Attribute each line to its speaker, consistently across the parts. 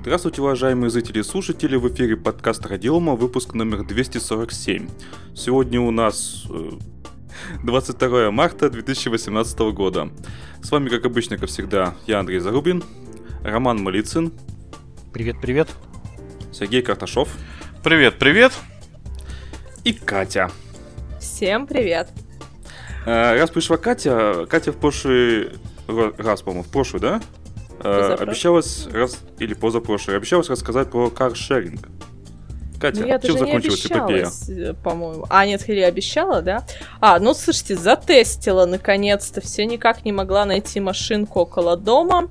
Speaker 1: Здравствуйте, уважаемые зрители и слушатели, в эфире подкаст Радиома, выпуск номер 247. Сегодня у нас 22 э, марта 2018 года. С вами, как обычно, как всегда, я Андрей Зарубин, Роман Малицын.
Speaker 2: Привет-привет.
Speaker 1: Сергей Карташов.
Speaker 3: Привет-привет.
Speaker 1: И Катя.
Speaker 4: Всем привет.
Speaker 1: Э, раз пришла Катя, Катя в прошлый раз, по-моему, в прошлый, да? Э, обещалась раз или позапрошлый, обещалась рассказать про каршеринг.
Speaker 4: Катя, ну, я чем закончилась эпопея? Э, по-моему. А, нет, или обещала, да? А, ну, слушайте, затестила наконец-то. Все никак не могла найти машинку около дома.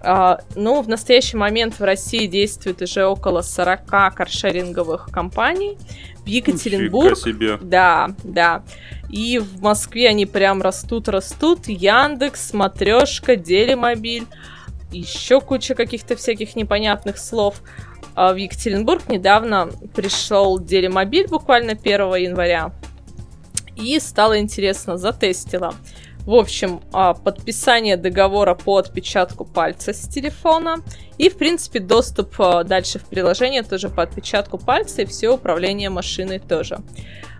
Speaker 4: А, ну, в настоящий момент в России действует уже около 40 каршеринговых компаний. В Екатеринбург...
Speaker 1: себе.
Speaker 4: Да, да. И в Москве они прям растут-растут. Яндекс, Смотрешка, Делимобиль еще куча каких-то всяких непонятных слов. А в Екатеринбург недавно пришел Делимобиль буквально 1 января. И стало интересно, затестила. В общем, а, подписание договора по отпечатку пальца с телефона и, в принципе, доступ а, дальше в приложение тоже по отпечатку пальца и все управление машиной тоже.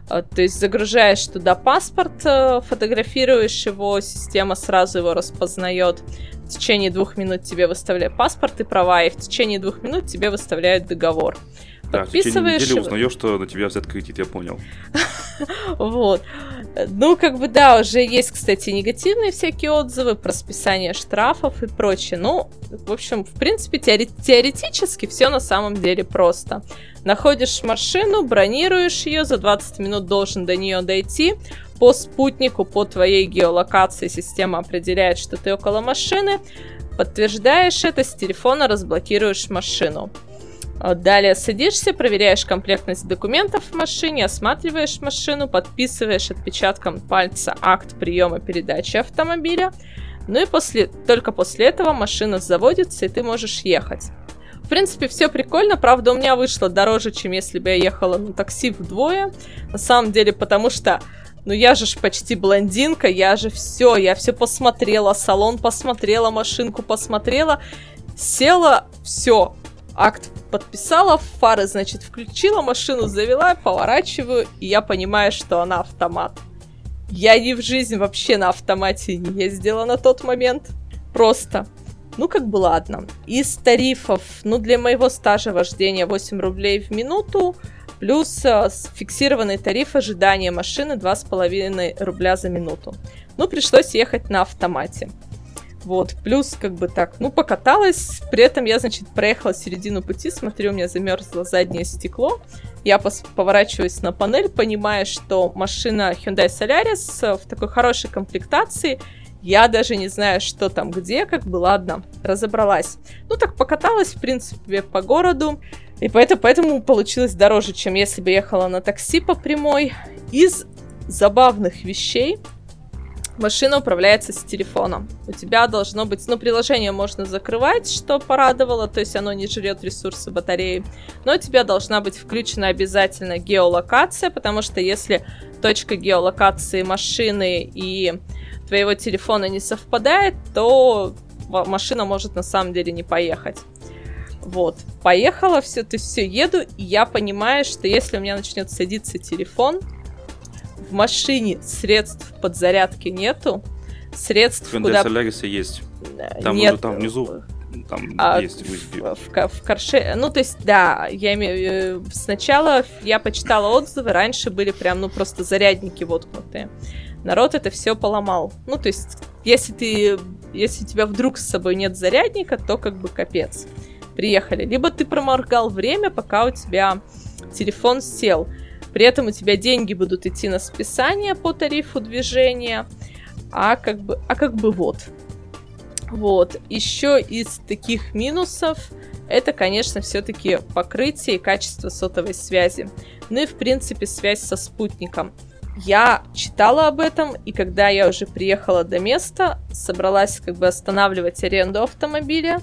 Speaker 4: А, то есть загружаешь туда паспорт, э, фотографируешь его, система сразу его распознает. В течение двух минут тебе выставляют паспорт и права, и в течение двух минут тебе выставляют договор.
Speaker 1: Да, Подписываешь... в течение недели узнаешь, что на тебя взят кредит, я понял.
Speaker 4: Вот. Ну, как бы, да, уже есть, кстати, негативные всякие отзывы про списание штрафов и прочее. Ну, в общем, в принципе, теоретически все на самом деле просто. Находишь машину, бронируешь ее, за 20 минут должен до нее дойти. По спутнику, по твоей геолокации система определяет, что ты около машины. Подтверждаешь это, с телефона разблокируешь машину. Далее садишься, проверяешь комплектность документов в машине, осматриваешь машину, подписываешь отпечатком пальца акт приема передачи автомобиля. Ну и после, только после этого машина заводится, и ты можешь ехать. В принципе, все прикольно, правда, у меня вышло дороже, чем если бы я ехала на такси вдвое. На самом деле, потому что ну я же ж почти блондинка, я же все, я все посмотрела, салон посмотрела, машинку посмотрела, села, все, акт подписала, фары, значит, включила, машину завела, поворачиваю, и я понимаю, что она автомат. Я ни в жизнь вообще на автомате не ездила на тот момент. Просто. Ну, как бы ладно. Из тарифов, ну, для моего стажа вождения 8 рублей в минуту, плюс э, фиксированный тариф ожидания машины 2,5 рубля за минуту. Ну, пришлось ехать на автомате. Вот, плюс как бы так, ну, покаталась, при этом я, значит, проехала середину пути, смотрю, у меня замерзло заднее стекло, я пос- поворачиваюсь на панель, понимая, что машина Hyundai Solaris в такой хорошей комплектации, я даже не знаю, что там где, как бы, ладно, разобралась. Ну, так покаталась, в принципе, по городу, и поэтому, поэтому получилось дороже, чем если бы ехала на такси по прямой. Из забавных вещей машина управляется с телефона. У тебя должно быть, ну, приложение можно закрывать, что порадовало, то есть оно не жрет ресурсы батареи, но у тебя должна быть включена обязательно геолокация, потому что если точка геолокации машины и твоего телефона не совпадает, то машина может на самом деле не поехать. Вот, поехала, все, то есть все, еду, и я понимаю, что если у меня начнет садиться телефон, в машине средств подзарядки нету, средств
Speaker 1: Hyundai куда... Solaris есть. Там,
Speaker 4: Нет.
Speaker 1: Уже, там внизу там
Speaker 4: а, есть USB. В, в, в карше... Ну, то есть, да, я имею... Э, сначала я почитала отзывы, раньше были прям, ну, просто зарядники воткнутые. Народ это все поломал. Ну, то есть, если ты... Если у тебя вдруг с собой нет зарядника, то как бы капец. Приехали. Либо ты проморгал время, пока у тебя телефон сел. При этом у тебя деньги будут идти на списание по тарифу движения, а как бы, а как бы вот. Вот. Еще из таких минусов это, конечно, все-таки покрытие и качество сотовой связи. Ну и, в принципе, связь со спутником. Я читала об этом, и когда я уже приехала до места, собралась как бы останавливать аренду автомобиля,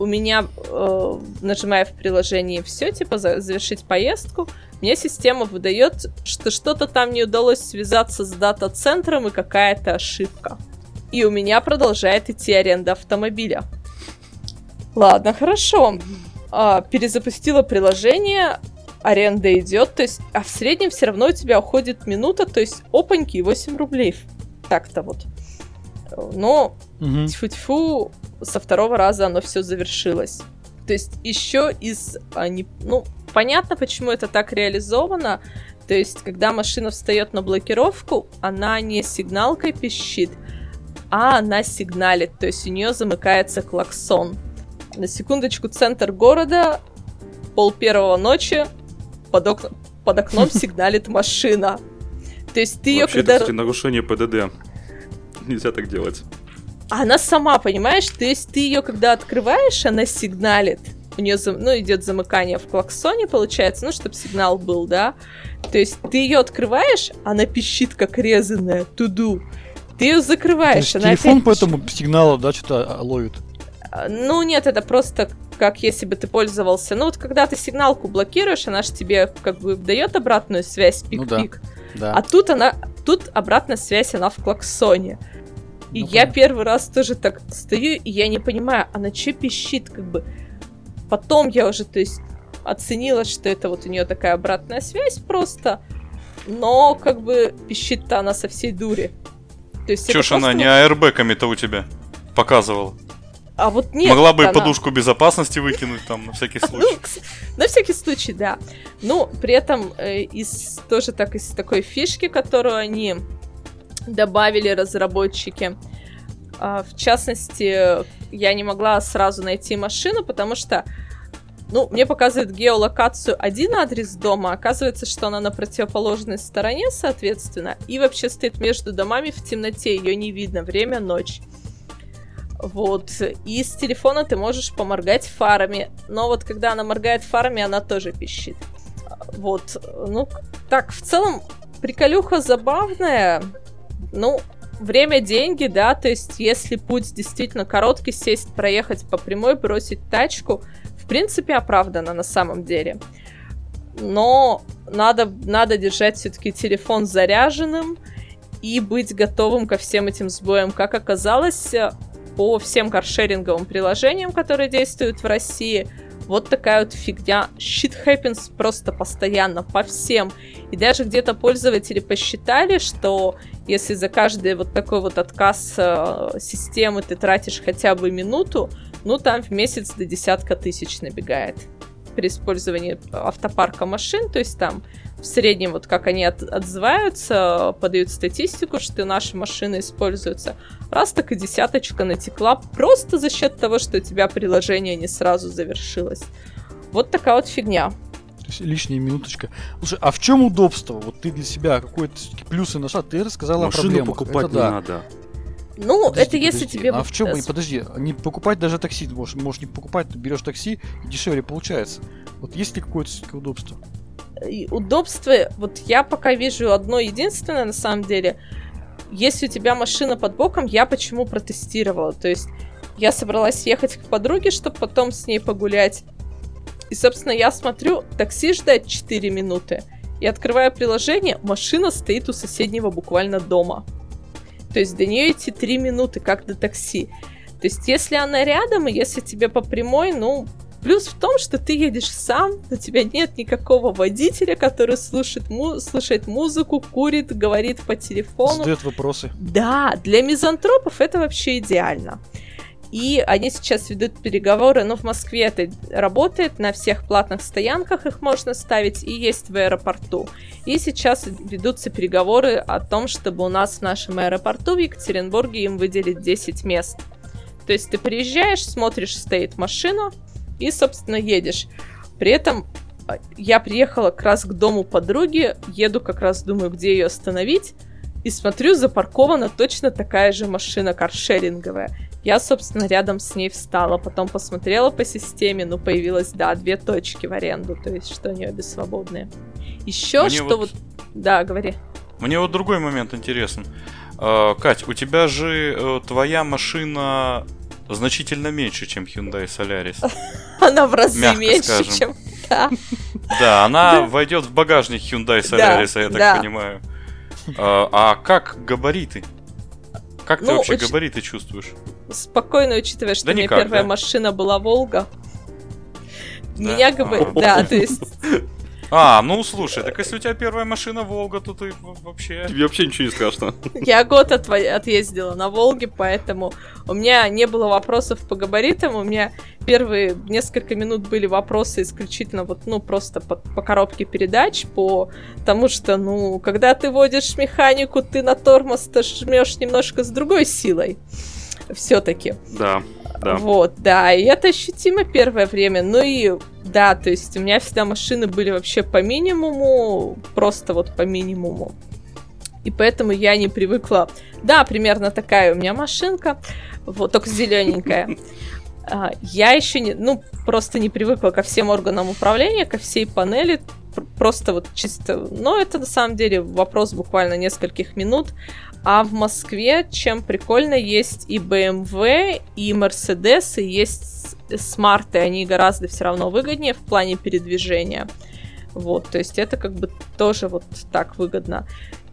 Speaker 4: у меня, э, нажимая в приложении все, типа завершить поездку, мне система выдает, что что-то там не удалось связаться с дата-центром и какая-то ошибка. И у меня продолжает идти аренда автомобиля. Ладно, хорошо. а, перезапустила приложение, аренда идет, то есть, а в среднем все равно у тебя уходит минута, то есть опаньки 8 рублей. Так-то вот. Но угу. тьфу-тьфу, со второго раза оно все завершилось. То есть еще из... Они, ну, понятно, почему это так реализовано. То есть, когда машина встает на блокировку, она не сигналкой пищит, а она сигналит. То есть у нее замыкается клаксон. На секундочку, центр города, пол первого ночи, под, ок... под окном сигналит машина. То есть ты ее когда...
Speaker 1: это, кстати, нарушение ПДД. Нельзя так делать.
Speaker 4: Она сама, понимаешь? То есть ты ее, когда открываешь, она сигналит. У нее, ну, идет замыкание в клаксоне, получается, ну, чтобы сигнал был, да? То есть ты ее открываешь, она пищит, как резаная, туду. Ты ее закрываешь,
Speaker 2: она телефон опять... по этому сигналу, да, что-то ловит?
Speaker 4: А, ну, нет, это просто как если бы ты пользовался. Ну, вот когда ты сигналку блокируешь, она же тебе как бы дает обратную связь, пик-пик. Ну, да, да. А тут она, тут обратная связь, она в клаксоне. И ну, я понятно. первый раз тоже так стою, и я не понимаю, она че пищит, как бы. Потом я уже, то есть, оценила, что это вот у нее такая обратная связь просто, но как бы пищит-то она со всей дури.
Speaker 1: То есть Чё ж она не аэрбэками-то у тебя показывала?
Speaker 4: А вот нет.
Speaker 1: Могла бы она... подушку безопасности выкинуть там на всякий ну, случай.
Speaker 4: на всякий случай, да. Ну, при этом э, из тоже так из такой фишки, которую они добавили разработчики. А, в частности, я не могла сразу найти машину, потому что ну, мне показывает геолокацию один адрес дома, оказывается, что она на противоположной стороне, соответственно, и вообще стоит между домами в темноте, ее не видно, время ночь. Вот. И с телефона ты можешь поморгать фарами. Но вот когда она моргает фарами, она тоже пищит. Вот. Ну, так, в целом, приколюха забавная. Ну, время деньги, да, то есть если путь действительно короткий, сесть, проехать по прямой, бросить тачку, в принципе, оправдано на самом деле. Но надо, надо держать все-таки телефон заряженным и быть готовым ко всем этим сбоям. Как оказалось, по всем каршеринговым приложениям, которые действуют в России, вот такая вот фигня. Shit happens просто постоянно, по всем. И даже где-то пользователи посчитали, что если за каждый вот такой вот отказ э, системы ты тратишь хотя бы минуту, ну там в месяц до десятка тысяч набегает при использовании автопарка машин, то есть там в среднем вот как они от, отзываются, подают статистику, что наши машины используются. Раз так и десяточка натекла просто за счет того, что у тебя приложение не сразу завершилось. Вот такая вот фигня.
Speaker 2: Лишняя минуточка. Слушай, а в чем удобство? Вот ты для себя какой-то плюсы нашла, ты рассказала
Speaker 1: Машину
Speaker 2: о проблемах.
Speaker 1: покупать
Speaker 2: это
Speaker 1: не да. надо.
Speaker 4: Ну, подожди, это если
Speaker 2: подожди.
Speaker 4: тебе...
Speaker 2: А в чем? Подожди, не покупать даже такси. Можешь, можешь не покупать, ты берешь такси, и дешевле получается. Вот есть ли какое-то удобство?
Speaker 4: удобство, вот я пока вижу одно единственное на самом деле. Если у тебя машина под боком, я почему протестировала. То есть я собралась ехать к подруге, чтобы потом с ней погулять. И, собственно, я смотрю, такси ждать 4 минуты. И открываю приложение, машина стоит у соседнего буквально дома. То есть до нее идти 3 минуты, как до такси. То есть если она рядом, и если тебе по прямой, ну, Плюс в том, что ты едешь сам, у тебя нет никакого водителя, который слушает, му- слушает музыку, курит, говорит по телефону.
Speaker 2: Задает вопросы.
Speaker 4: Да, для мизантропов это вообще идеально. И они сейчас ведут переговоры, но в Москве это работает, на всех платных стоянках их можно ставить, и есть в аэропорту. И сейчас ведутся переговоры о том, чтобы у нас в нашем аэропорту в Екатеринбурге им выделить 10 мест. То есть ты приезжаешь, смотришь, стоит машина, и, собственно, едешь. При этом а, я приехала как раз к дому подруги, еду как раз, думаю, где ее остановить, и смотрю, запаркована точно такая же машина каршеринговая. Я, собственно, рядом с ней встала, потом посмотрела по системе, ну, появилось, да, две точки в аренду, то есть, что они обе свободные. Еще Мне что вот... вот... Да, говори.
Speaker 1: Мне вот другой момент интересен. Uh, Кать, у тебя же uh, твоя машина значительно меньше, чем Hyundai Solaris.
Speaker 4: Она в разы меньше, чем...
Speaker 1: Да. Да, она войдет в багажник Hyundai Solaris, я так понимаю. А, а как габариты? Как ты ну, вообще габариты чувствуешь?
Speaker 4: Спокойно, учитывая, что у меня первая машина была Волга. Меня ГБ, да, то есть
Speaker 3: а, ну слушай, так если у тебя первая машина Волга, то ты вообще...
Speaker 1: Тебе вообще ничего не страшно.
Speaker 4: Я год отво... отъездила на Волге, поэтому у меня не было вопросов по габаритам, у меня первые несколько минут были вопросы исключительно вот, ну, просто по, по коробке передач, по тому, что, ну, когда ты водишь механику, ты на тормоз-то жмешь немножко с другой силой. Все-таки.
Speaker 1: Да. Да.
Speaker 4: Вот, да, и это ощутимо первое время. Ну и да, то есть у меня всегда машины были вообще по минимуму, просто вот по минимуму. И поэтому я не привыкла. Да, примерно такая у меня машинка, вот только зелененькая. А, я еще не, ну, просто не привыкла ко всем органам управления, ко всей панели, просто вот чисто, но это на самом деле вопрос буквально нескольких минут. А в Москве, чем прикольно, есть и BMW, и Mercedes, и есть смарты, они гораздо все равно выгоднее в плане передвижения. Вот, то есть это как бы тоже вот так выгодно.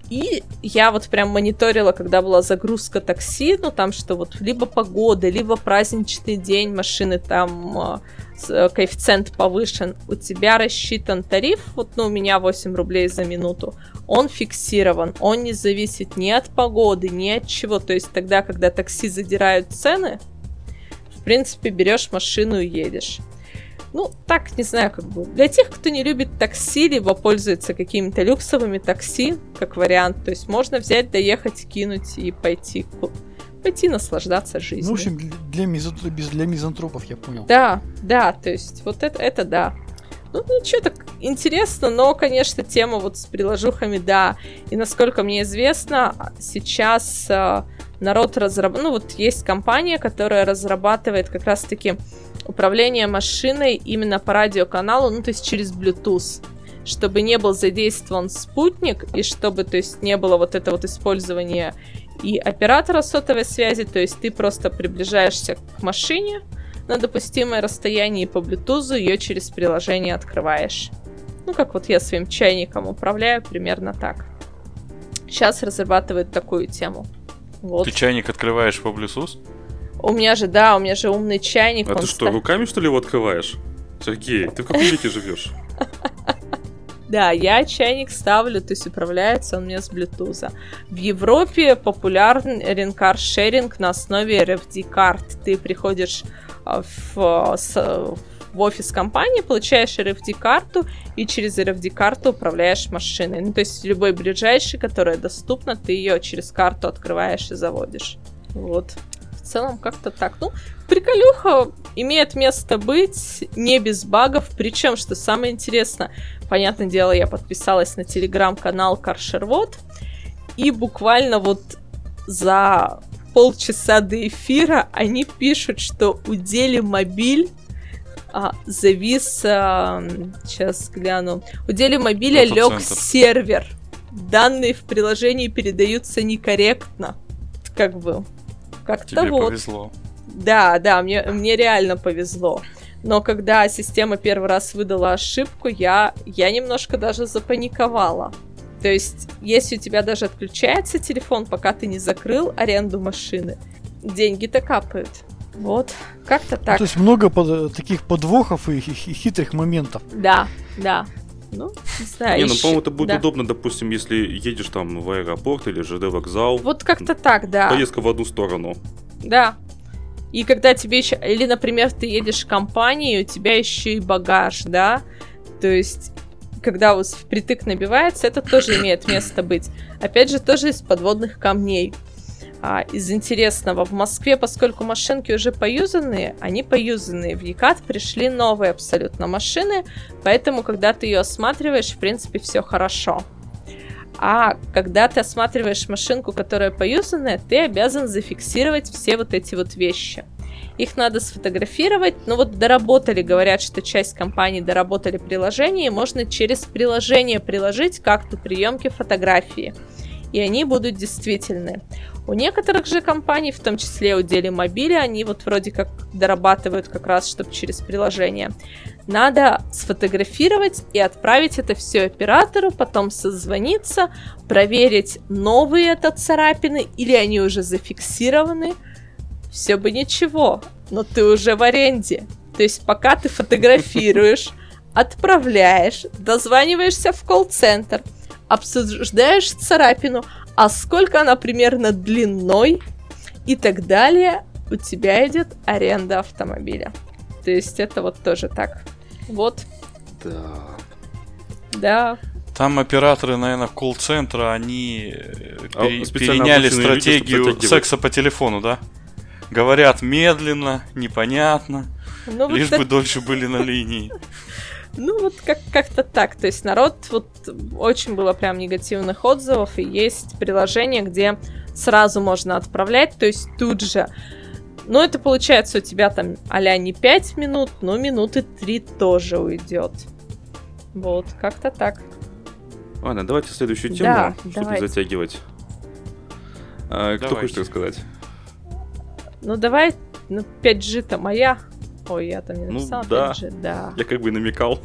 Speaker 4: И я вот прям мониторила, когда была загрузка такси, ну там что вот либо погода, либо праздничный день, машины там а, Э, коэффициент повышен, у тебя рассчитан тариф, вот ну, у меня 8 рублей за минуту, он фиксирован, он не зависит ни от погоды, ни от чего. То есть тогда, когда такси задирают цены, в принципе, берешь машину и едешь. Ну, так, не знаю, как бы. Для тех, кто не любит такси, либо пользуется какими-то люксовыми такси, как вариант, то есть можно взять, доехать, кинуть и пойти пойти наслаждаться жизнью.
Speaker 2: Ну, в общем, для, мизо... для мизантропов, я понял.
Speaker 4: Да, да, то есть вот это, это да. Ну, ничего так интересно, но, конечно, тема вот с приложухами, да. И насколько мне известно, сейчас э, народ разрабатывает... Ну, вот есть компания, которая разрабатывает как раз-таки управление машиной именно по радиоканалу, ну, то есть через Bluetooth чтобы не был задействован спутник и чтобы, то есть, не было вот это вот использование и оператора сотовой связи, то есть ты просто приближаешься к машине на допустимое расстояние и по Bluetooth ее через приложение открываешь. Ну, как вот я своим чайником управляю, примерно так. Сейчас разрабатывают такую тему.
Speaker 3: Вот. Ты чайник открываешь по Bluetooth?
Speaker 4: У меня же, да, у меня же умный чайник.
Speaker 1: А ты что, ста... руками что ли его открываешь? Сергей, ты в каком веке живешь?
Speaker 4: Да, я чайник ставлю, то есть управляется он меня с Bluetooth. В Европе популярен ренкар-шеринг на основе RFD-карт. Ты приходишь а, в, с, в офис компании, получаешь RFD-карту и через RFD-карту управляешь машиной. Ну, то есть любой ближайший, которая доступна, ты ее через карту открываешь и заводишь. Вот. В целом как-то так. Ну, приколюха имеет место быть не без багов, причем, что самое интересное, понятное дело, я подписалась на телеграм-канал Каршервод, и буквально вот за полчаса до эфира они пишут, что у Дели Мобиль а, завис, а, сейчас гляну, у Дели Мобиля лег сервер. Данные в приложении передаются некорректно. Как бы, как-то
Speaker 3: Тебе
Speaker 4: вот.
Speaker 3: повезло.
Speaker 4: Да, да, мне, мне реально повезло. Но когда система первый раз выдала ошибку, я, я немножко даже запаниковала. То есть, если у тебя даже отключается телефон, пока ты не закрыл аренду машины, деньги-то капают. Вот, как-то так.
Speaker 2: Ну, то есть много под, таких подвохов и, и хитрых моментов.
Speaker 4: Да, да. Ну, не знаю.
Speaker 1: Не, ну, по-моему, это будет да. удобно, допустим, если едешь там в аэропорт или ЖД вокзал.
Speaker 4: Вот как-то так, да.
Speaker 1: Поездка в одну сторону.
Speaker 4: Да, и когда тебе еще... Или, например, ты едешь в компанию, у тебя еще и багаж, да? То есть когда у вас впритык набивается, это тоже имеет место быть. Опять же, тоже из подводных камней. А, из интересного, в Москве, поскольку машинки уже поюзанные, они поюзанные. В Екат пришли новые абсолютно машины, поэтому, когда ты ее осматриваешь, в принципе, все хорошо. А когда ты осматриваешь машинку, которая поюзанная, ты обязан зафиксировать все вот эти вот вещи. Их надо сфотографировать. Ну вот доработали, говорят, что часть компаний доработали приложение, и можно через приложение приложить как-то приемки фотографии. И они будут действительны. У некоторых же компаний, в том числе у Делимобиля, они вот вроде как дорабатывают как раз, чтобы через приложение. Надо сфотографировать и отправить это все оператору, потом созвониться, проверить, новые это царапины или они уже зафиксированы. Все бы ничего, но ты уже в аренде. То есть пока ты фотографируешь, отправляешь, дозваниваешься в колл-центр, обсуждаешь царапину, а сколько она примерно длиной и так далее, у тебя идет аренда автомобиля. То есть это вот тоже так. Вот,
Speaker 1: Да.
Speaker 4: да.
Speaker 3: Там операторы, наверное, колл-центра, они э,
Speaker 1: А
Speaker 3: пере- переняли
Speaker 1: люди,
Speaker 3: стратегию
Speaker 1: затягивать.
Speaker 3: секса по телефону, да? Говорят медленно, непонятно,
Speaker 4: Ну, вот
Speaker 3: лишь
Speaker 4: так-
Speaker 3: бы дольше были на линии.
Speaker 4: Ну, вот как- как-то так. То есть народ, вот очень было прям негативных отзывов, и есть приложение, где сразу можно отправлять, то есть тут же. Но это получается у тебя там а не 5 минут, но минуты 3 тоже уйдет. Вот, как-то так.
Speaker 1: Ладно, давайте следующую тему,
Speaker 4: Да,
Speaker 1: чтобы не затягивать. А, кто хочет рассказать?
Speaker 4: Ну давай, ну 5G-то моя. Ой, я там не
Speaker 1: Ну,
Speaker 4: написала
Speaker 1: да.
Speaker 4: 5G, да.
Speaker 1: Я как бы намекал.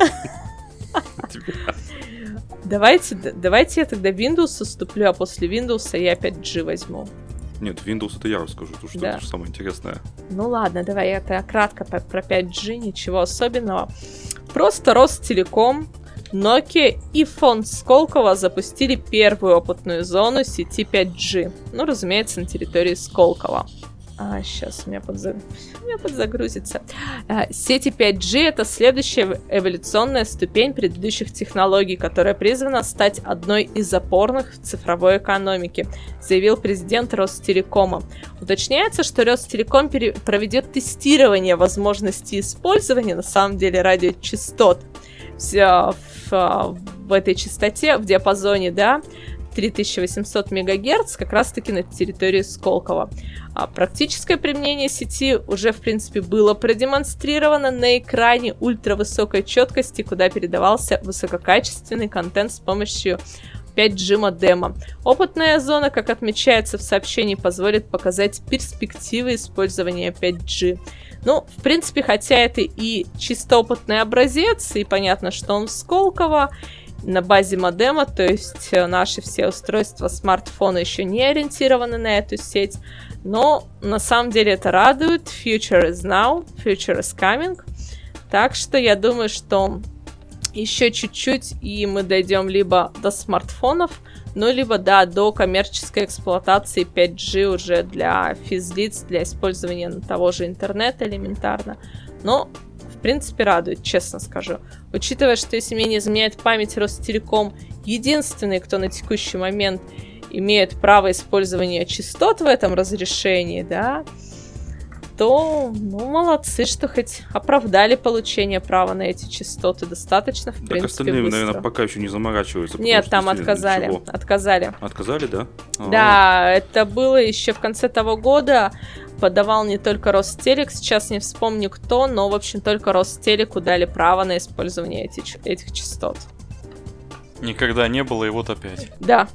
Speaker 4: Давайте, давайте я тогда Windows уступлю, а после Windows я 5G возьму.
Speaker 1: Нет, Windows это я расскажу, потому что
Speaker 4: Да.
Speaker 1: это же самое интересное.
Speaker 4: Ну ладно, давай это кратко по- про 5G, ничего особенного. Просто Ростелеком, Nokia и фонд Сколково запустили первую опытную зону сети 5G. Ну, разумеется, на территории Сколково. А, сейчас у меня, подза- у меня подзагрузится. А, Сети 5G — это следующая эволюционная ступень предыдущих технологий, которая призвана стать одной из опорных в цифровой экономике, заявил президент Ростелекома. Уточняется, что Ростелеком пере- проведет тестирование возможности использования, на самом деле, радиочастот Всё в, а, в этой частоте, в диапазоне, да, 3800 МГц, как раз-таки на территории Сколково. А практическое применение сети уже, в принципе, было продемонстрировано на экране ультравысокой четкости, куда передавался высококачественный контент с помощью 5G модема. Опытная зона, как отмечается в сообщении, позволит показать перспективы использования 5G. Ну, в принципе, хотя это и чисто опытный образец, и понятно, что он в Сколково, на базе модема, то есть э, наши все устройства смартфона еще не ориентированы на эту сеть, но на самом деле это радует. Future is now, future is coming. Так что я думаю, что еще чуть-чуть, и мы дойдем либо до смартфонов, ну, либо, да, до коммерческой эксплуатации 5G уже для физлиц, для использования того же интернета элементарно. Но, принципе, радует, честно скажу. Учитывая, что, если мне не изменяет память, Ростелеком единственный, кто на текущий момент имеет право использования частот в этом разрешении, да, то, ну, молодцы, что хоть оправдали получение права на эти частоты достаточно, в
Speaker 1: Так
Speaker 4: принципе,
Speaker 1: остальные,
Speaker 4: быстро.
Speaker 1: наверное, пока еще не заморачиваются.
Speaker 4: Нет, там отказали,
Speaker 1: ничего.
Speaker 4: отказали.
Speaker 1: Отказали, да? А,
Speaker 4: Да, это было еще в конце того года. Подавал не только Ростелек, сейчас не вспомню кто, но, в общем, только Ростелеку дали право на использование эти этих частот.
Speaker 3: Никогда не было, и вот опять.
Speaker 4: Да.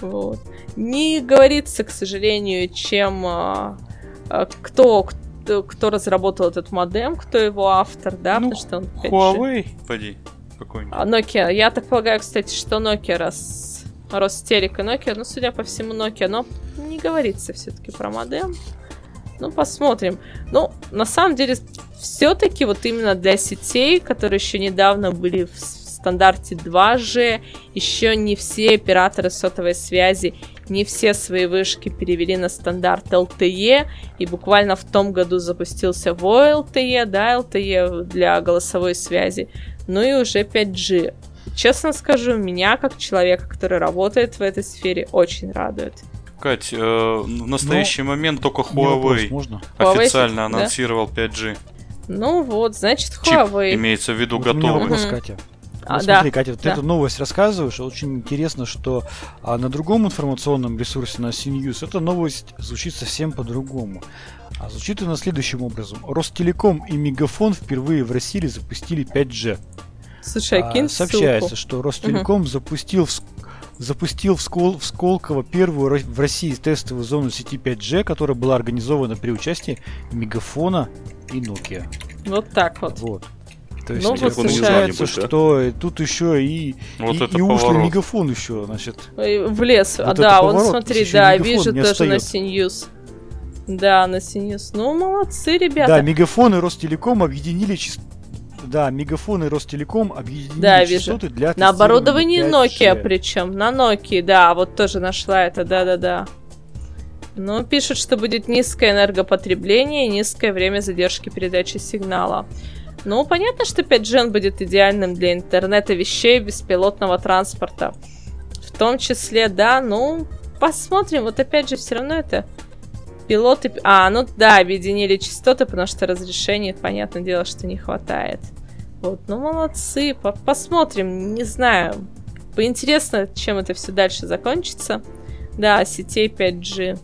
Speaker 4: Вот. Не говорится, к сожалению, чем а, кто, кто, кто разработал этот модем, кто его автор, да,
Speaker 3: Ну,
Speaker 4: потому что он 5G.
Speaker 3: Huawei, поди, какой-нибудь.
Speaker 4: А Nokia, я так полагаю, кстати, что Nokia раз Ростелек и Nokia, ну, судя по всему, Nokia, но не говорится все-таки про модем. Ну, посмотрим. Ну, на самом деле, все-таки вот именно для сетей, которые еще недавно были в стандарте 2G, еще не все операторы сотовой связи, не все свои вышки перевели на стандарт LTE, и буквально в том году запустился VoLTE, да, LTE для голосовой связи, ну и уже 5G. Честно скажу, меня, как человека, который работает в этой сфере, очень радует.
Speaker 3: Кать, э, в настоящий момент только
Speaker 2: Не вопрос,
Speaker 3: Huawei
Speaker 2: можно?
Speaker 4: Huawei
Speaker 3: официально
Speaker 4: да?
Speaker 3: анонсировал 5G.
Speaker 4: Ну вот, значит,
Speaker 3: Чип
Speaker 4: Huawei.
Speaker 3: имеется в виду
Speaker 2: Вот у меня
Speaker 3: готовый.
Speaker 2: вопрос,
Speaker 4: Мгм.
Speaker 2: Катя.
Speaker 4: А,
Speaker 2: Вот
Speaker 4: да,
Speaker 2: смотри, Катя, вот
Speaker 4: да.
Speaker 2: эту новость рассказываешь, очень интересно, что а, на другом информационном ресурсе, на CNews, эта новость звучит совсем по-другому. А звучит она следующим образом. Ростелеком и Мегафон впервые в России запустили 5G.
Speaker 4: Слушай,
Speaker 2: А,
Speaker 4: кинь
Speaker 2: сообщается,
Speaker 4: ссылку.
Speaker 2: что Ростелеком запустил в, запустил в, Скол- в Сколково первую в России тестовую зону сети 5G, которая была организована при участии Мегафона и Nokia.
Speaker 4: Вот так вот.
Speaker 2: Вот. То есть
Speaker 4: Ну, вот
Speaker 2: получается,
Speaker 1: слушай.
Speaker 2: что и тут еще и,
Speaker 3: Вот
Speaker 2: и, и ушлый
Speaker 3: поворот.
Speaker 2: мегафон еще, значит.
Speaker 4: В лес. а,
Speaker 2: Вот
Speaker 4: да,
Speaker 2: это
Speaker 4: он,
Speaker 2: поворот,
Speaker 4: смотри, да, вижу тоже на. CNews. Да, на Синюс. Ну, молодцы, ребята.
Speaker 2: Да, Мегафон и Ростелеком объединили чис- Да, Мегафон и Ростелеком объединили
Speaker 4: Да, вижу.
Speaker 2: частоты для
Speaker 4: На оборудовании
Speaker 2: тестирования
Speaker 4: Nokia
Speaker 2: 5G.
Speaker 4: причем. На Nokia, да, вот тоже нашла это, да-да-да. Ну, пишут, что будет низкое энергопотребление и низкое время задержки передачи сигнала. Ну, понятно, что 5G будет идеальным для интернета вещей беспилотного транспорта. В том числе, да, ну, посмотрим. Вот опять же, все равно это пилоты... А, ну да, объединили частоты, потому что разрешений, понятное дело, что не хватает. Вот, ну молодцы, по- посмотрим, не знаю. Поинтересно, чем это все дальше закончится. Да, сетей 5G.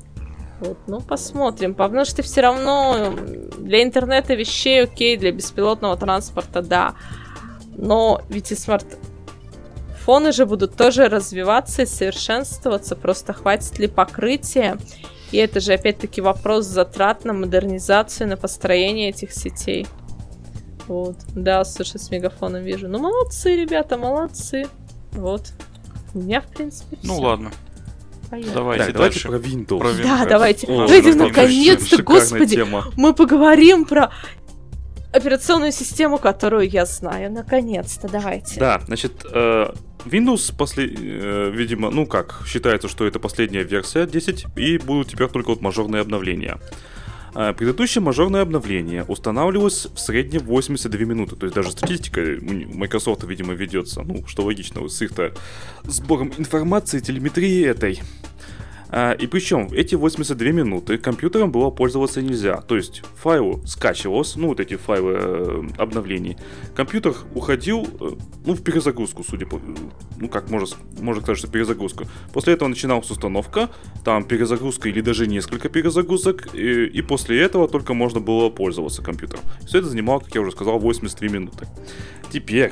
Speaker 4: Вот, ну посмотрим, потому что все равно для интернета вещей окей, для беспилотного транспорта да. Но ведь и смартфоны же будут тоже развиваться и совершенствоваться, просто хватит ли покрытия. И это же опять-таки вопрос затрат на модернизацию, на построение этих сетей. Вот. Да, слушай, с мегафоном вижу. Ну, молодцы, ребята, молодцы. Вот. У меня, в принципе,
Speaker 3: Ну
Speaker 4: всё.
Speaker 3: ладно,
Speaker 4: Понятно.
Speaker 3: давайте
Speaker 1: Так, давайте
Speaker 3: дальше.
Speaker 1: про Windows.
Speaker 3: Про
Speaker 4: Да,
Speaker 3: Windows.
Speaker 4: давайте.
Speaker 1: О,
Speaker 4: Давайте,
Speaker 1: это
Speaker 4: наконец-то, господи,
Speaker 1: тема.
Speaker 4: мы поговорим про операционную систему, которую я знаю. Наконец-то, давайте.
Speaker 1: Да, значит, э, Windows, после, э, видимо, ну как, считается, что это последняя версия 10, и будут теперь только вот мажорные обновления. Э, Предыдущее мажорное обновление устанавливалось в среднем 82 минуты, то есть даже статистика Microsoft, видимо, ведется, ну, что логично, с их-то сбором информации, телеметрии этой. А, И причем эти 82 минуты компьютером было пользоваться нельзя. То есть файл скачивался, ну вот эти файлы э, обновлений. Компьютер уходил, э, ну в перезагрузку, судя по... Ну как можно, можно сказать, что перезагрузку. После этого начиналась установка, там перезагрузка или даже несколько перезагрузок. И, и после этого только можно было пользоваться компьютером. Все это занимало, как я уже сказал, 83 минуты. Теперь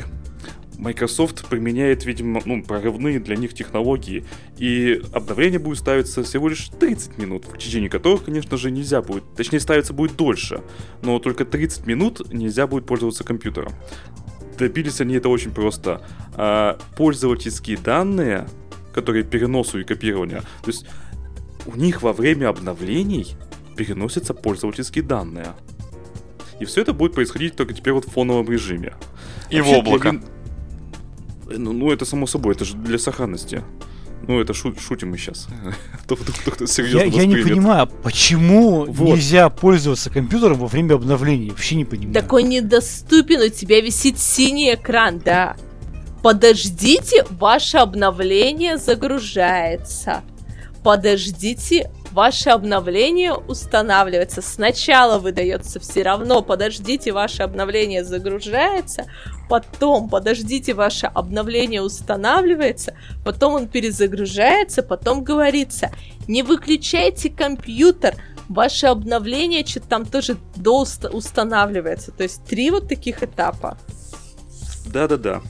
Speaker 1: Microsoft применяет, видимо, ну, прорывные для них технологии, и обновление будет ставиться всего лишь 30 минут, в течение которых, конечно же, нельзя будет, точнее, ставиться будет дольше, но только 30 минут нельзя будет пользоваться компьютером. Добились они это очень просто. А, пользовательские данные, которые переносу и копирования, то есть у них во время обновлений переносятся пользовательские данные. И все это будет происходить только теперь вот в фоновом режиме.
Speaker 3: И в
Speaker 1: Вообще, для
Speaker 3: облако.
Speaker 1: Вин- Ну, ну, это само собой, это же для сохранности. Ну, это шу- шутим мы сейчас. Серьезно
Speaker 2: Я, я не понимаю, почему
Speaker 1: Вот.
Speaker 2: нельзя пользоваться компьютером во время обновлений? Вообще не понимаю.
Speaker 4: Так он недоступен, у тебя висит синий экран, да. Подождите, ваше обновление загружается. Подождите, ваше обновление устанавливается. Сначала выдается все равно, подождите, ваше обновление загружается, потом подождите, ваше обновление устанавливается, потом он перезагружается, потом говорится, не выключайте компьютер, ваше обновление что-то там тоже доустанавливается. То есть три вот таких этапа.
Speaker 1: Да-да-да.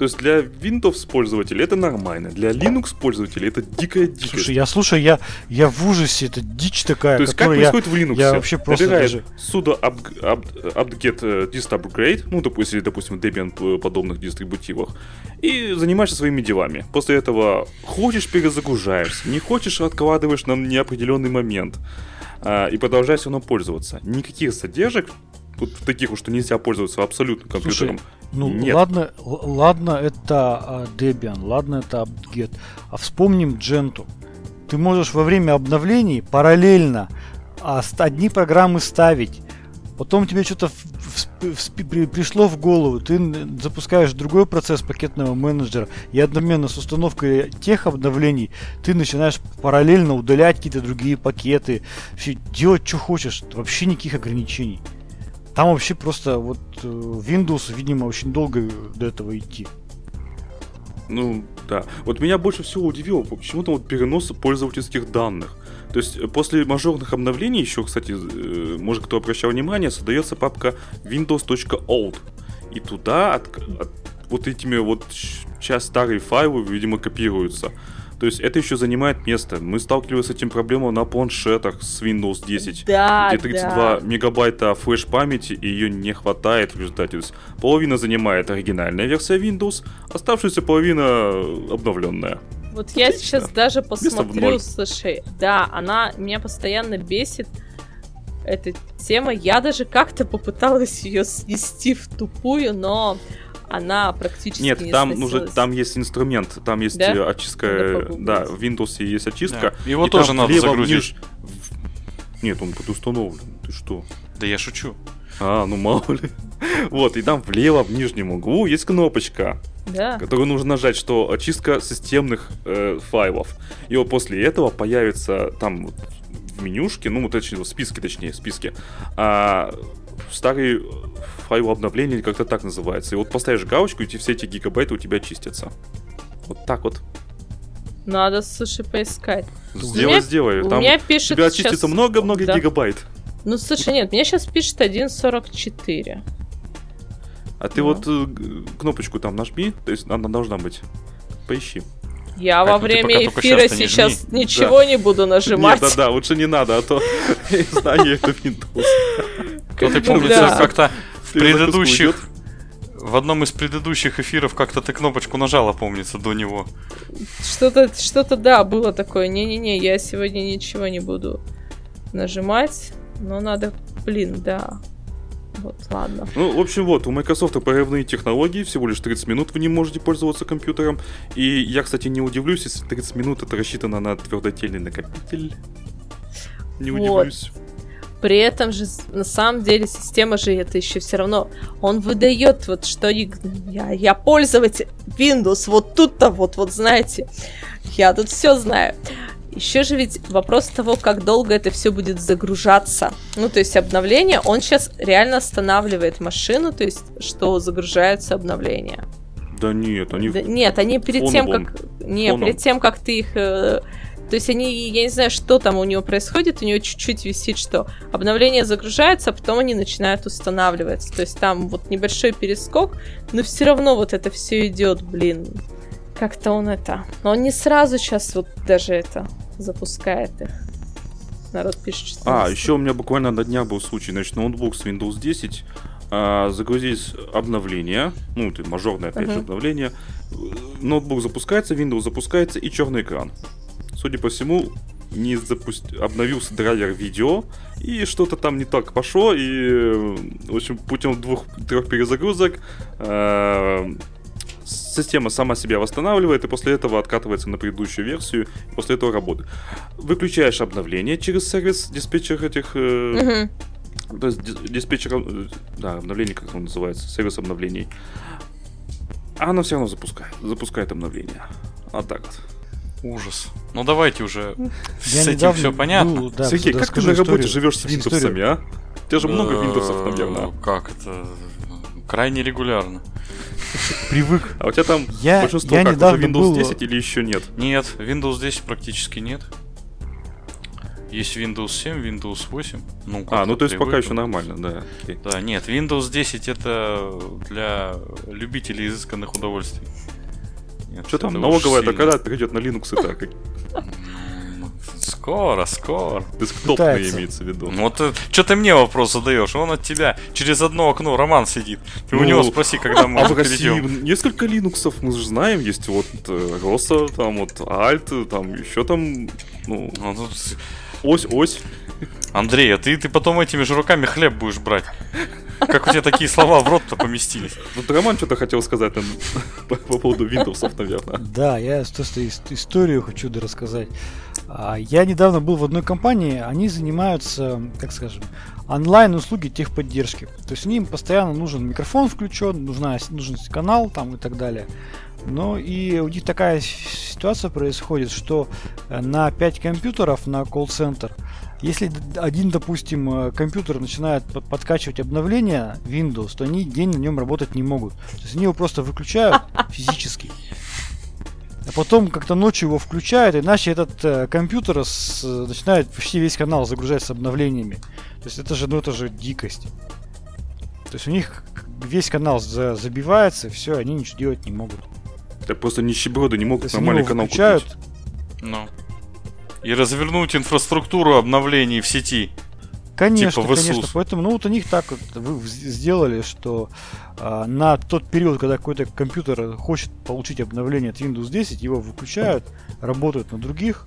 Speaker 1: То есть для Windows пользователей это нормально, для Linux пользователей это дикая дикость.
Speaker 2: Слушай, я слушаю, я, я в ужасе, это дичь такая,
Speaker 1: То есть как
Speaker 2: которую я...
Speaker 1: происходит в Linux?
Speaker 2: я вообще просто
Speaker 1: Набирает
Speaker 2: даже-
Speaker 1: sudo up- upget э, dist upgrade, ну, допустим, допустим, Debian подобных дистрибутивах, и занимаешься своими делами. После этого хочешь перезагружаешься, не хочешь откладываешь на неопределенный момент, а, и продолжаешь все равно пользоваться. Никаких задержек, вот таких, уж, что нельзя пользоваться абсолютно компьютером,
Speaker 2: Ну,
Speaker 1: Нет.
Speaker 2: ладно, ладно, это а, Debian, ладно, это apt-get. А вспомним Gentoo. Ты можешь во время обновлений параллельно а, одни программы ставить. Потом тебе что-то в- в- в- при- пришло в голову, ты запускаешь другой процесс пакетного менеджера, и одновременно с установкой тех обновлений ты начинаешь параллельно удалять какие-то другие пакеты, делать, что хочешь, вообще никаких ограничений. Там вообще просто вот э, Windows, видимо, очень долго до этого идти.
Speaker 1: Ну, да. Вот меня больше всего удивило, почему-то вот перенос пользовательских данных. То есть э, после мажорных обновлений еще, кстати, э, может кто обращал внимание, создается папка windows.old. И туда от- от- вот этими вот сейчас старые файлы, видимо, копируются. То есть это еще занимает место. Мы сталкивались с этим проблемой на планшетах с Windows 10
Speaker 4: Да,
Speaker 1: где 32
Speaker 4: да.
Speaker 1: мегабайта флеш-памяти, и ее не хватает в результате. То есть половина занимает оригинальная версия Windows, оставшаяся половина обновленная.
Speaker 4: Вот я
Speaker 1: Отлично.
Speaker 4: сейчас даже посмотрю, слушай, да, она меня постоянно бесит. эта тема. Я даже как-то попыталась ее снести в тупую, но она практически
Speaker 1: Нет,
Speaker 4: не
Speaker 1: там
Speaker 4: сносилась.
Speaker 1: нужно, там есть инструмент, там есть
Speaker 4: Да?
Speaker 1: э, очистка, э, да, в Windows есть очистка.
Speaker 3: Да. Его
Speaker 1: и
Speaker 3: тоже надо
Speaker 1: влево,
Speaker 3: загрузить.
Speaker 1: вниз- в- Нет, он предустановлен. Ты что?
Speaker 3: Да я шучу.
Speaker 1: А, ну мало ли. Вот, и там влево в нижнем углу есть кнопочка,
Speaker 4: Да.
Speaker 1: которую нужно нажать, что очистка системных э, файлов. И вот после этого появится там вот в менюшке, ну, точнее, в списке, точнее, в списке, а, старый файл обновления, или как-то так называется. И вот поставишь галочку, и все эти гигабайты у тебя чистятся. Вот так вот.
Speaker 4: Надо, слушай, поискать.
Speaker 1: Сделай,
Speaker 4: меня-
Speaker 1: сделай.
Speaker 4: У
Speaker 1: Там
Speaker 4: меня
Speaker 1: у
Speaker 4: пишет
Speaker 1: тебя
Speaker 4: сейчас-
Speaker 1: очистится много-много
Speaker 4: Да.
Speaker 1: гигабайт.
Speaker 4: Ну, слушай, нет, мне сейчас пишет 1.44.
Speaker 1: А ты
Speaker 4: Ну.
Speaker 1: вот э, кнопочку там нажми, то есть она должна быть. Поищи.
Speaker 4: Я
Speaker 3: Кать,
Speaker 4: во время эфира сейчас
Speaker 3: жми.
Speaker 4: ничего не буду нажимать.
Speaker 1: Нет, да-да, лучше не надо, а то знание это Windows.
Speaker 3: Кто ты
Speaker 4: Да.
Speaker 3: помнится, как-то в предыдущих... В одном из предыдущих эфиров как-то ты кнопочку нажала, помнится, до него.
Speaker 4: Что-то, что-то, да, было такое. Не-не-не, я сегодня ничего не буду нажимать. Но надо, блин, да. Вот, ладно.
Speaker 1: Ну, в общем, вот, у Microsoft прорывные технологии, всего лишь 30 минут вы не можете пользоваться компьютером. И я, кстати, не удивлюсь, если 30 минут это рассчитано на твердотельный накопитель. Не
Speaker 4: Вот.
Speaker 1: удивлюсь.
Speaker 4: При этом же, на самом деле, система же это еще все равно. Он выдает вот что я, я пользователь Windows, вот тут-то вот, вот знаете, я тут все знаю. Еще же ведь вопрос того, как долго это все будет загружаться. Ну, то есть обновление, он сейчас реально останавливает машину, то есть что загружаются обновления.
Speaker 1: Да нет, они...
Speaker 4: Да нет, они перед тем,
Speaker 1: фоновом.
Speaker 4: как... Не,
Speaker 1: Фоном.
Speaker 4: перед тем, как ты их... э, То есть они, я не знаю, что там у него происходит, у него чуть-чуть висит, что обновление загружается, а потом они начинают устанавливаться. То есть там вот небольшой перескок, но все равно вот это все идет, блин. Как-то он это... Но он не сразу сейчас вот даже это запускает их. Народ пишет, что...
Speaker 1: А, еще у меня буквально на днях был случай, значит, ноутбук с Windows 10, а, загрузить обновление, ну, это мажорное, опять же,
Speaker 4: Мгм.
Speaker 1: обновление, ноутбук запускается, Windows запускается и черный экран. Судя по всему, не запуст... обновился драйвер видео, и что-то там не так пошло, и, в общем, путем двух-трех перезагрузок э, система сама себя восстанавливает, и после этого откатывается на предыдущую версию, и после этого работает. Выключаешь обновление через сервис диспетчер этих... э, то есть дис- диспетчер... э, Да, обновление, как он называется, сервис обновлений. А оно все равно запускает. Запускает обновление. Вот так вот.
Speaker 3: Ужас. Ну давайте уже. С
Speaker 2: Я
Speaker 3: этим
Speaker 2: недавно
Speaker 3: все понятно.
Speaker 2: был, да,
Speaker 1: Сергей, как ты на работе живешь с виндовсами, а? У тебя же много
Speaker 3: Э,
Speaker 1: виндовсов, наверное.
Speaker 3: Как это? Крайне регулярно.
Speaker 2: Привык.
Speaker 1: А у тебя там
Speaker 2: Я-
Speaker 1: большинство
Speaker 2: я
Speaker 1: как, уже
Speaker 2: недавно
Speaker 1: Windows
Speaker 2: был-
Speaker 1: 10 или еще нет?
Speaker 3: Нет, Windows 10 практически нет. Есть Windows 7, Windows 8. Ну,
Speaker 1: А, ну то есть пока еще нормально, да. окей.
Speaker 3: Да, нет, Windows 10 это для любителей изысканных удовольствий. Нет,
Speaker 1: Что там, налоговая-то
Speaker 3: сильно.
Speaker 1: когда перейдет на Linux и так?
Speaker 3: Скоро, скоро.
Speaker 1: Десктопные имеется в виду.
Speaker 3: Ну вот что ты мне вопрос задаешь? Он от тебя через одно окно Роман сидит. Ты у
Speaker 1: Ну,
Speaker 3: него спроси, когда мы
Speaker 1: А в России
Speaker 3: перейдем.
Speaker 1: несколько линуксов мы же знаем, есть вот э, Роса, там вот Alt, там еще там, ну,
Speaker 3: Ну, тут
Speaker 1: ось, ось.
Speaker 3: Андрей, а ты, ты потом этими же руками хлеб будешь брать. Как у тебя такие слова в рот-то поместились?
Speaker 1: Вот Роман что-то хотел сказать по, по поводу Windows, наверное.
Speaker 2: Да, я просто ис- историю хочу рассказать. А, Я недавно был в одной компании, они занимаются, как скажем, онлайн-услуги техподдержки. То есть им постоянно нужен микрофон включен, нужна, нужен канал там и так далее. Но и у них такая ситуация происходит, что э, на 5 компьютеров на колл-центр, если один, допустим, э, компьютер начинает под- подкачивать обновления Windows, то они день на нем работать не могут. То есть они его просто выключают физически. А потом как-то ночью его включают, иначе этот э, компьютер с- начинает почти весь канал загружать с обновлениями. То есть это же, ну это же дикость. То есть у них весь канал за- забивается, все, они ничего делать не могут.
Speaker 1: Так просто нищеброды не могут нормальный канал
Speaker 2: включают,
Speaker 1: купить.
Speaker 3: Ну. И развернуть инфраструктуру обновлений в сети.
Speaker 2: Конечно,
Speaker 3: Типа в
Speaker 2: конечно. Поэтому, ну вот у них так вот вы сделали, что а, на тот период, когда какой-то компьютер хочет получить обновление от Windows 10, его выключают, работают на других.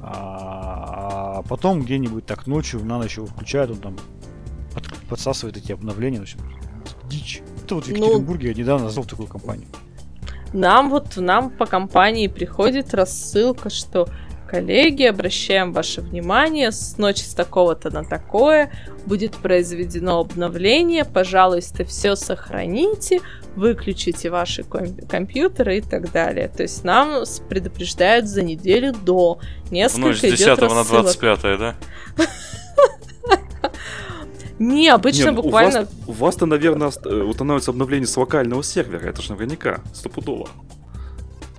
Speaker 2: А, А потом где-нибудь так ночью на ночь его включают, он там под- подсасывает эти обновления. В общем, дичь. Это вот в
Speaker 4: Ну-
Speaker 2: Екатеринбурге я недавно назвал такую компанию.
Speaker 4: Нам вот, нам по компании приходит рассылка, что коллеги, обращаем ваше внимание, с ночи с такого-то на такое будет произведено обновление, пожалуйста, все сохраните, выключите ваши ком- компьютеры и так далее. То есть нам предупреждают за неделю до. Несколько
Speaker 3: Ночь с
Speaker 4: идет
Speaker 3: 10 на
Speaker 4: рассылок.
Speaker 3: 25, да?
Speaker 4: Не, обычно
Speaker 1: Не, ну,
Speaker 4: буквально...
Speaker 1: У вас, у вас-то, наверное, ост- э, устанавливается обновление с локального сервера. Это же наверняка, стопудово.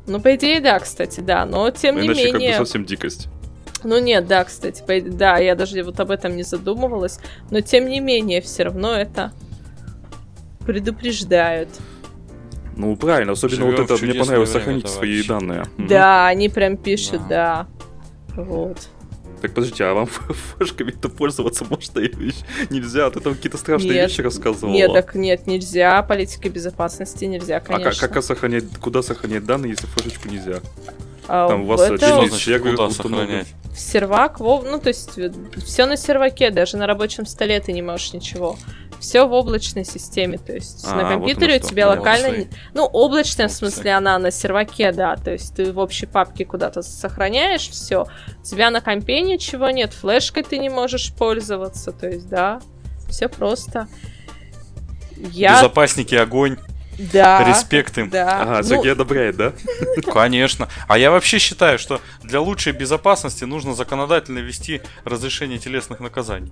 Speaker 4: Ну, по идее, да, кстати, да. Но тем не
Speaker 1: Иначе как бы совсем дикость.
Speaker 4: Ну нет, да, кстати, по да, я даже вот об этом не задумывалась, но тем не менее, все равно это предупреждают.
Speaker 1: Ну, правильно, особенно
Speaker 3: Живем
Speaker 1: вот это, мне понравилось
Speaker 3: время,
Speaker 1: сохранить свои данные.
Speaker 4: Да, они прям пишут, да. Вот.
Speaker 1: Так подождите, а вам флешками-то пользоваться можно или нельзя? А ты там какие-то страшные
Speaker 4: Нет.
Speaker 1: вещи рассказывала.
Speaker 4: Нет, так нет, нельзя, политика безопасности нельзя,
Speaker 1: а как,
Speaker 4: конечно.
Speaker 1: как сохранять, куда сохранять данные, если флешечку нельзя?
Speaker 4: А
Speaker 1: там у вас
Speaker 4: это
Speaker 3: Что значит,
Speaker 1: сервер
Speaker 3: куда сохранять?
Speaker 4: в сервак, ну, то есть все на серваке, даже на рабочем столе ты не можешь ничего. Все в облачной системе, то есть
Speaker 1: А,
Speaker 4: на
Speaker 1: вот
Speaker 4: компьютере
Speaker 1: оно
Speaker 4: у
Speaker 1: что.
Speaker 4: тебя
Speaker 3: Вот
Speaker 4: локально... не- Ну, облачная, в
Speaker 3: Вот
Speaker 4: смысле, она на серваке, да, то есть ты в общей папке куда-то сохраняешь все, у тебя на компе ничего нет, флешкой ты не можешь пользоваться, то есть, да, все просто. Я...
Speaker 3: Безопасники, огонь,
Speaker 4: Да.
Speaker 3: респект им.
Speaker 4: Да.
Speaker 1: Ага,
Speaker 4: Ну,
Speaker 1: Сергей одобряет, да?
Speaker 3: Конечно. А я вообще считаю, что для лучшей безопасности нужно законодательно ввести разрешение телесных наказаний.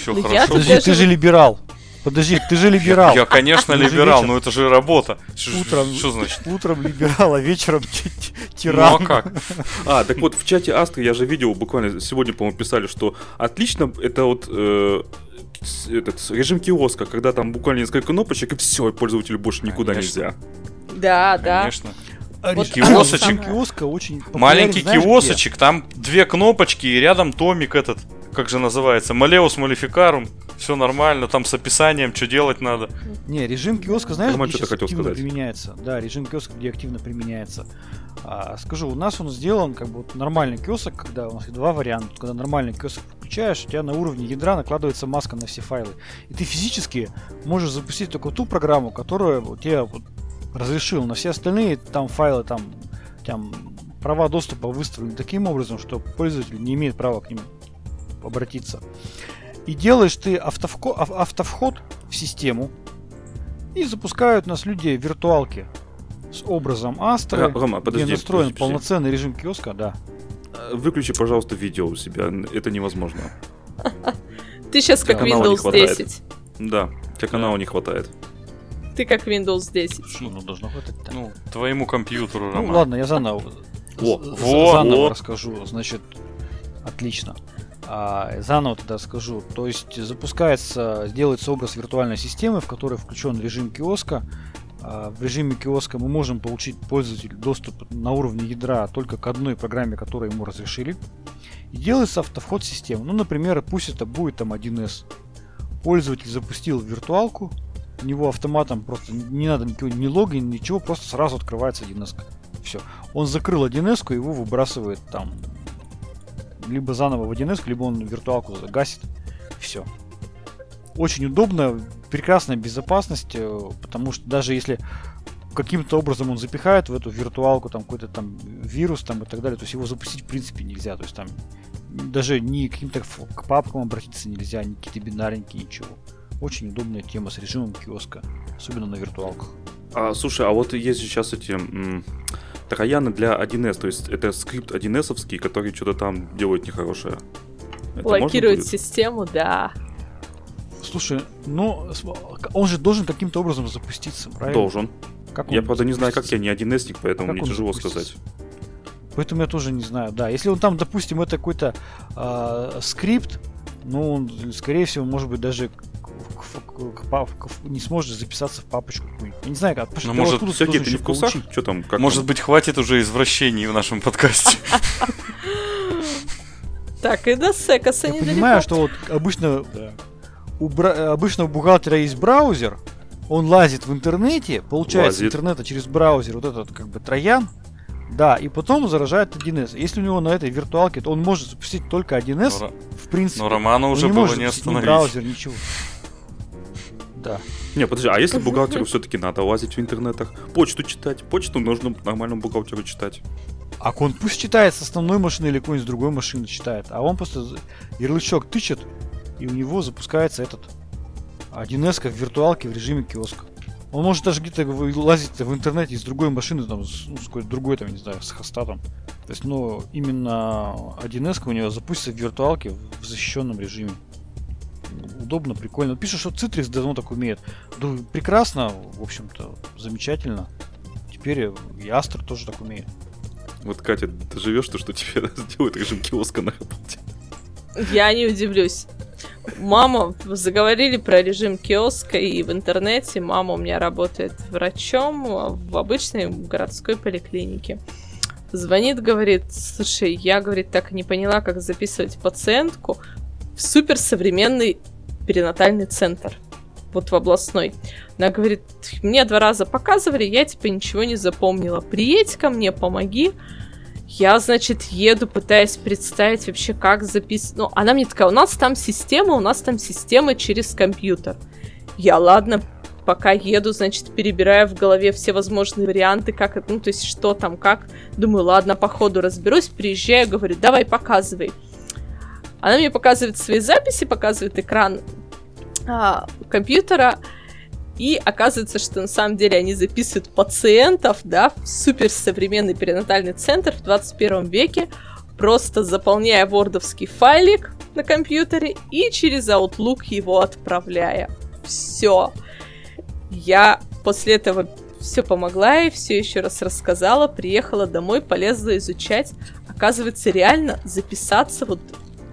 Speaker 3: Все
Speaker 4: Ну,
Speaker 3: хорошо.
Speaker 2: Подожди, ты же либерал. Подожди, ты же либерал.
Speaker 3: Я, конечно, либерал, но это же работа.
Speaker 2: Утром,
Speaker 3: Что значит?
Speaker 2: утром либерал, а вечером ти- ти-
Speaker 3: Ну
Speaker 2: тиран.
Speaker 3: а как?
Speaker 1: А, так вот, в чате Астры я же видел, буквально сегодня, по-моему, писали, что отлично это вот э, этот режим киоска, когда там буквально несколько кнопочек, и все, пользователю больше никуда
Speaker 3: Конечно.
Speaker 1: нельзя.
Speaker 4: Да, да.
Speaker 3: Конечно.
Speaker 4: Вот
Speaker 3: киосочек.
Speaker 2: киоска очень
Speaker 3: Маленький
Speaker 2: знаешь, где?
Speaker 3: киосочек, там две кнопочки и рядом томик этот, как же называется, Малеус Малификарум. Все нормально, там с описанием, что делать надо.
Speaker 2: Не, режим киоска, знаешь,
Speaker 1: Роман
Speaker 2: где сейчас
Speaker 1: хотел
Speaker 2: активно
Speaker 1: сказать.
Speaker 2: применяется? Да, режим киоска, где активно применяется. А, скажу, у нас он сделан как бы вот нормальный киосок, когда у нас два варианта. Когда нормальный киосок включаешь, у тебя на уровне ядра накладывается маска на все файлы. И ты физически можешь запустить только ту программу, которая вот тебе вот разрешил. На все остальные там файлы, там, там права доступа выставлены таким образом, что пользователь не имеет права к ним обратиться. И делаешь ты автовко- ав- автовход в систему, и запускают нас люди виртуалки с образом Astra,
Speaker 1: Р- Рома, подожди,
Speaker 2: где настроен
Speaker 1: подожди, подожди.
Speaker 2: полноценный режим киоска, да.
Speaker 1: Э, Выключи, пожалуйста, видео у себя, это невозможно.
Speaker 4: Ты сейчас как Windows
Speaker 1: хватает.
Speaker 4: 10.
Speaker 1: Да, тебе канала не хватает.
Speaker 4: Ты как Windows 10.
Speaker 2: Ну, ну, должно хватать.
Speaker 3: Ну, твоему компьютеру,
Speaker 2: Ну, ладно, я заново,
Speaker 1: во,
Speaker 2: заново
Speaker 1: во.
Speaker 2: расскажу. Значит, отлично. А, заново тогда скажу. То есть запускается, делается образ виртуальной системы, в которой включен режим киоска. А, в режиме киоска мы можем получить пользователю доступ на уровне ядра только к одной программе, которую ему разрешили. И делается автовход в систему. Ну, например, пусть это будет там 1С. Пользователь запустил виртуалку, у него автоматом просто не надо никакого ни логин, ничего, просто сразу открывается 1С. Все. Он закрыл 1С, его выбрасывает там либо заново в 1С, либо он виртуалку загасит. Все. Очень удобно, прекрасная безопасность, э, потому что даже если каким-то образом он запихает в эту виртуалку там какой-то там вирус там и так далее, то есть его запустить в принципе нельзя. То есть там даже ни каким-то ф- к папкам обратиться нельзя, ни какие-то бинарники, ничего. Очень удобная тема с режимом киоска, особенно на виртуалках.
Speaker 1: А, слушай, а вот есть сейчас эти трояны для 1С, то есть это скрипт 1С-овский, который что-то там делает нехорошее. Это
Speaker 4: Блокирует систему, да.
Speaker 2: Слушай, ну он же должен каким-то образом запуститься, правильно?
Speaker 1: Должен.
Speaker 2: Как
Speaker 1: Я, правда, не знаю, как я
Speaker 2: запустится?
Speaker 1: не 1С-ник, поэтому
Speaker 2: Как
Speaker 1: мне тяжело
Speaker 2: запустится?
Speaker 1: сказать.
Speaker 2: Поэтому я тоже не знаю. Да, если он там, допустим, это какой-то а, скрипт, ну, он, скорее всего, может быть, даже не сможет записаться в папочку. Я не знаю, как.
Speaker 3: Ну, может,
Speaker 2: тоже
Speaker 1: ты не в курсах? Что там? Как
Speaker 3: Может
Speaker 1: там?
Speaker 3: быть, хватит уже извращений в нашем подкасте.
Speaker 4: Так, и до секаса
Speaker 2: Я понимаю, что вот обычно у бра- обычно у бухгалтера есть браузер, он лазит в интернете, получает с
Speaker 1: Лазит.
Speaker 2: интернета через браузер вот этот как бы троян, Да, и потом заражает 1С. Если у него на этой виртуалке, то он может запустить только 1С,
Speaker 3: Но,
Speaker 2: в принципе.
Speaker 3: но Романа
Speaker 2: Он
Speaker 3: уже
Speaker 2: не
Speaker 3: было
Speaker 2: может
Speaker 3: не
Speaker 2: запустить ни
Speaker 3: остановить.
Speaker 2: браузер, ничего. Да.
Speaker 1: Не, подожди, а если бухгалтеру все-таки надо лазить в интернетах, почту читать, почту нужно нормальному бухгалтеру читать.
Speaker 2: А он пусть читает с основной машины или какой-нибудь с другой машины читает. А он просто ярлычок тычет, и у него запускается этот 1С как в виртуалке в режиме киоска. Он может даже где-то лазить в интернете из другой машины, там, с, ну, с какой-то другой, там, не знаю, с хоста там. То есть, ну, именно 1С у него запустится в виртуалке в защищенном режиме. Удобно, прикольно. Пишет, что Citrix давно так умеет. Да, прекрасно, в общем-то, замечательно. Теперь и Астер тоже так умеет.
Speaker 1: Вот, Катя, ты живешь, то, что тебе сделают режим киоска на работе.
Speaker 4: Я не удивлюсь. Мама, заговорили про режим киоска и в интернете. Мама у меня работает врачом в обычной городской поликлинике. Звонит, говорит, слушай, я, говорит, так и не поняла, как записывать пациентку в суперсовременный перинатальный центр. Вот в областной. Она говорит, мне два раза показывали, я типа ничего не запомнила. Приедь ко мне, помоги. Я, значит, еду, пытаясь представить вообще, как записывать. Ну, она мне такая, у нас там система, у нас там система через компьютер. Я, ладно, пока еду, значит, перебираю в голове все возможные варианты, как ну, то есть, что там, как. Думаю, ладно, по ходу разберусь, приезжаю, говорю, давай, показывай. Она мне показывает свои записи, показывает экран а, компьютера, и оказывается, что на самом деле они записывают пациентов, да, в суперсовременный перинатальный центр в 21 веке, просто заполняя вордовский файлик на компьютере и через Outlook его отправляя. Все. Я после этого все помогла и все еще раз рассказала, приехала домой, полезла изучать. Оказывается, реально записаться, вот,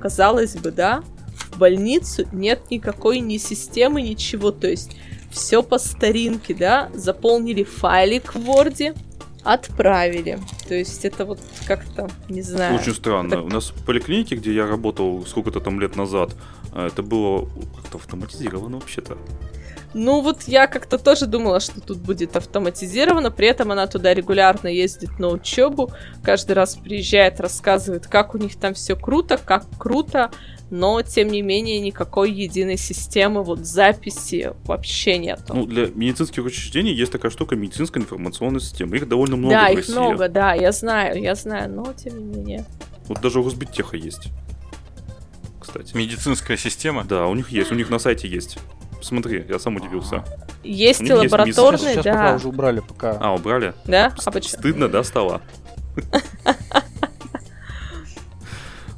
Speaker 4: казалось бы, да, в больницу нет никакой ни системы, ничего. То есть все по старинке, да, заполнили файлик в Word, отправили. То есть это вот как-то, не знаю.
Speaker 1: Очень странно.
Speaker 4: так-
Speaker 1: У нас в поликлинике, где я работал сколько-то там лет назад, э, это было как-то автоматизировано вообще-то.
Speaker 4: Ну вот я как-то тоже думала, что тут будет автоматизировано, при этом она туда регулярно ездит на учебу, каждый раз приезжает, рассказывает, как у них там все круто, как круто, но тем не менее никакой единой системы вот записи вообще нету.
Speaker 1: Ну, для медицинских учреждений есть такая штука медицинская информационная система. Их довольно много
Speaker 4: да,
Speaker 1: в
Speaker 4: их
Speaker 1: России.
Speaker 4: много, да, я знаю, я знаю, но тем не менее.
Speaker 1: Вот даже у Росбиттеха есть. Кстати.
Speaker 3: Медицинская система.
Speaker 1: Да, у них есть, у них на сайте есть. Посмотри, я сам удивился.
Speaker 4: Есть лабораторные,
Speaker 2: сейчас, сейчас пока
Speaker 4: да,
Speaker 2: уже убрали, пока.
Speaker 1: А, убрали?
Speaker 4: да, а почему?
Speaker 1: Стыдно, да, стало?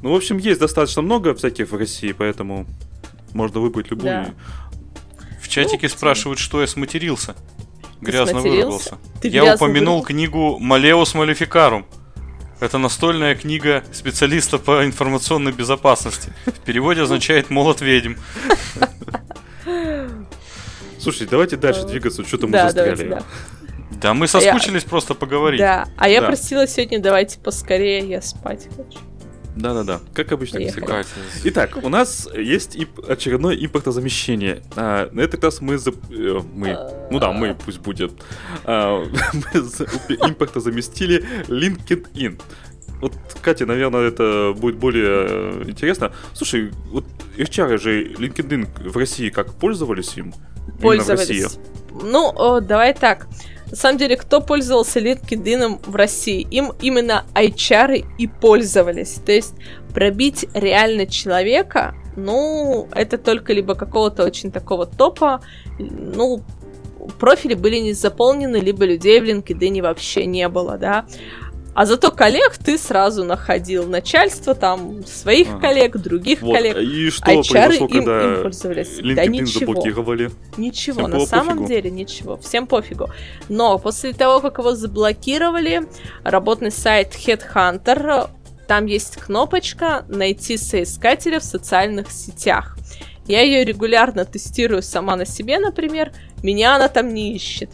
Speaker 1: Ну, в общем, есть достаточно много всяких в России, поэтому можно выбрать любую.
Speaker 4: Да.
Speaker 3: В чатике
Speaker 4: Ну,
Speaker 3: спрашивают, что я сматерился. Грязно выругался.
Speaker 4: Ты
Speaker 3: Я
Speaker 4: грязно
Speaker 3: упомянул книгу Малеус Малификарум. Это настольная книга специалиста по информационной безопасности. В переводе означает «молот ведьм».
Speaker 1: Слушай, давайте дальше двигаться, что-то мы
Speaker 4: да,
Speaker 1: застряли.
Speaker 4: да.
Speaker 3: Да мы соскучились просто поговорить.
Speaker 4: Да, а я
Speaker 1: Да.
Speaker 4: просила сегодня, давайте поскорее, я спать хочу.
Speaker 1: Да-да-да, как обычно
Speaker 4: Поехали.
Speaker 1: Итак, у нас есть ип- очередное импортозамещение. А, на этот раз мы, зап- э, мы, ну да, мы пусть будет, А, мы за- импортозаместили LinkedIn. Вот, Катя, наверное, это будет более э, интересно. Слушай, вот HR же LinkedIn в России как пользовались им?
Speaker 4: Пользовались. Ну, о, давай так. На самом деле, кто пользовался LinkedIn в России? Им именно HR и пользовались. То есть пробить реально человека, ну, это только либо какого-то очень такого топа, ну, профили были не заполнены, либо людей в LinkedIn вообще не было, да. А зато коллег ты сразу находил. Начальство там, своих
Speaker 1: Ага.
Speaker 4: коллег, других
Speaker 1: Вот,
Speaker 4: коллег.
Speaker 1: и что
Speaker 4: HR
Speaker 1: произошло,
Speaker 4: им,
Speaker 1: когда
Speaker 4: им пользовались.
Speaker 1: LinkedIn
Speaker 4: да ничего.
Speaker 1: заблокировали?
Speaker 4: Ничего,
Speaker 1: Всем
Speaker 4: на самом
Speaker 1: пофигу.
Speaker 4: деле ничего, всем пофигу. Но после того, как его заблокировали, работный сайт Headhunter, там есть кнопочка «Найти соискателя в социальных сетях». Я ее регулярно тестирую сама на себе, например, меня она там не ищет.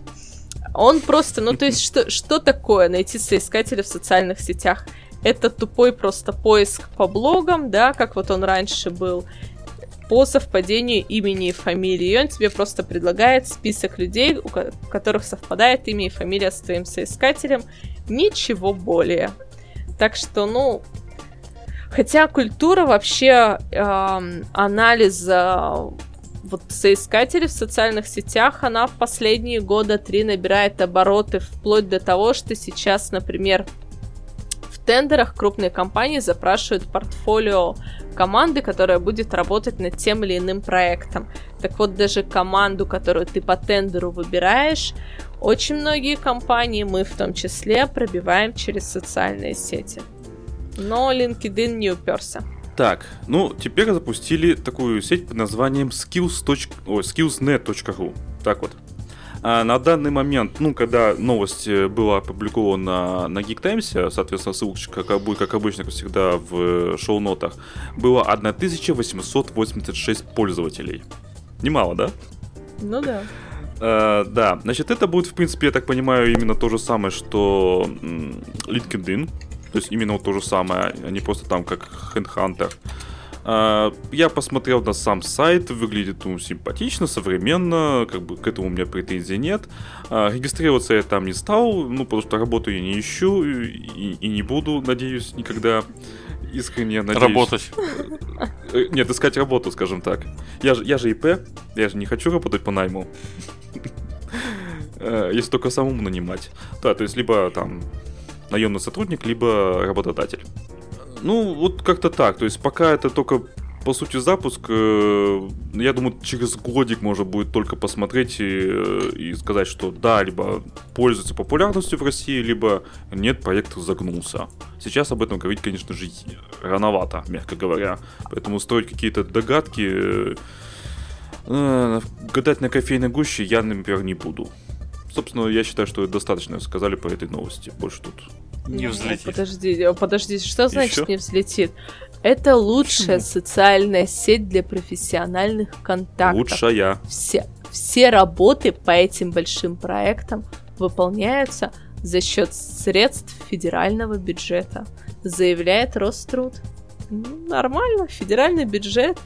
Speaker 4: Он просто, ну то есть что, что такое найти соискателя в социальных сетях? Это тупой просто поиск по блогам, да, как вот он раньше был, по совпадению имени и фамилии. И он тебе просто предлагает список людей, у ко- у которых совпадает имя и фамилия с твоим соискателем. Ничего более. Так что, ну, хотя культура вообще э, анализа вот соискателей в социальных сетях, она в последние года три набирает обороты вплоть до того, что сейчас, например, в тендерах крупные компании запрашивают портфолио команды, которая будет работать над тем или иным проектом. Так вот, даже команду, которую ты по тендеру выбираешь, очень многие компании, мы в том числе, пробиваем через социальные сети. Но LinkedIn не уперся.
Speaker 1: Так, ну, теперь запустили такую сеть под названием skills. Ой, skillsnet.ru. Так вот. А на данный момент, ну, когда новость э, была опубликована на Geek Times, соответственно, ссылочка, как будет, как обычно, как всегда, в шоу-нотах, было 1886 пользователей. Немало, да?
Speaker 4: Ну да.
Speaker 1: Uh, да, значит, это будет, в принципе, я так понимаю, именно то же самое, что LinkedIn. То есть именно вот то же самое, а не просто там как Handhunter. Uh, я посмотрел на сам сайт, выглядит ну, симпатично, современно, как бы к этому у меня претензий нет. Uh, регистрироваться я там не стал, ну, потому что работу я не ищу и, и не буду, надеюсь, никогда искренне надеюсь.
Speaker 3: Работать.
Speaker 1: Э, нет, искать работу, скажем так. Я же, я же ИП, я же не хочу работать по найму. Э, если только самому нанимать. Да, то есть либо там наемный сотрудник, либо работодатель. Ну, вот как-то так. То есть пока это только по сути, запуск, э, я думаю, через годик можно будет только посмотреть и, э, и сказать, что да, либо пользуется популярностью в России, либо нет, проект загнулся. Сейчас об этом говорить, конечно же, рановато, мягко говоря. Поэтому строить какие-то догадки, э, гадать на кофейной гуще я, например, не буду. Собственно, я считаю, что достаточно сказали по этой новости. Больше тут
Speaker 3: не взлетит.
Speaker 4: Подожди, подожди, что значит Еще? не взлетит? Это лучшая Почему? социальная сеть для профессиональных контактов.
Speaker 1: Лучшая.
Speaker 4: Все, все работы по этим большим проектам выполняются за счет средств федерального бюджета, заявляет Роструд. Ну, нормально, федеральный бюджет.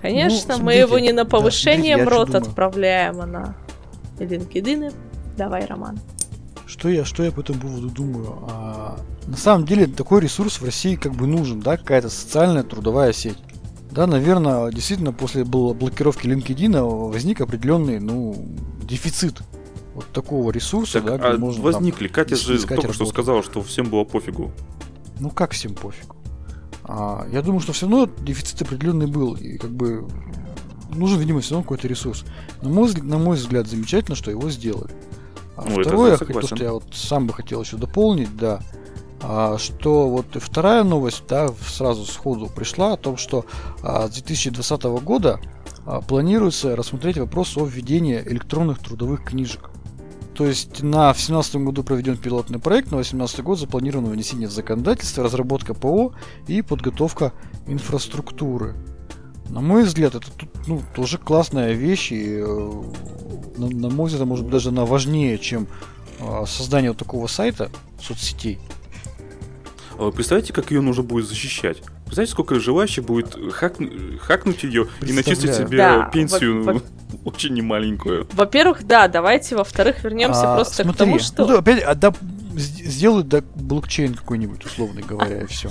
Speaker 4: Конечно, ну, мы его не на повышение да, МРОТ отправляем, а на LinkedIn. Давай, Роман.
Speaker 2: Что я, что я по этому поводу думаю? А, на самом деле такой ресурс в России как бы нужен, да, какая-то социальная трудовая сеть. Да, наверное, действительно после блокировки LinkedIn возник определенный, ну, дефицит вот такого ресурса,
Speaker 1: так, да, где а можно возникли. Там, Катя же только работу. что сказала, что всем было пофигу.
Speaker 2: Ну как всем пофигу? А, я думаю, что все равно дефицит определенный был. И как бы нужен, видимо, все равно какой-то ресурс. На мой, на мой взгляд, замечательно, что его сделали. А ну, второе, то, что я вот сам бы хотел еще дополнить, да, а, что вот вторая новость, да, сразу сходу пришла о том, что а, с 2020 года а, планируется рассмотреть вопрос о введении электронных трудовых книжек. То есть на 2017 году проведен пилотный проект, на 2018 год запланировано внесение в законодательство, разработка ПО и подготовка инфраструктуры. На мой взгляд, это тут, ну, тоже классная вещь, и, э, на, на мой взгляд, может быть, даже она важнее, чем э, создание вот такого сайта соцсетей.
Speaker 1: А вы представляете, как ее нужно будет защищать? Представляете, сколько желающих будет хакну... хакнуть ее и начислить себе да, пенсию во- очень немаленькую?
Speaker 4: Во-первых, да, давайте, во-вторых, вернемся а, просто смотри, к тому, что...
Speaker 2: Ну, опять, а, да, сделают да, блокчейн какой-нибудь, условно говоря, и все.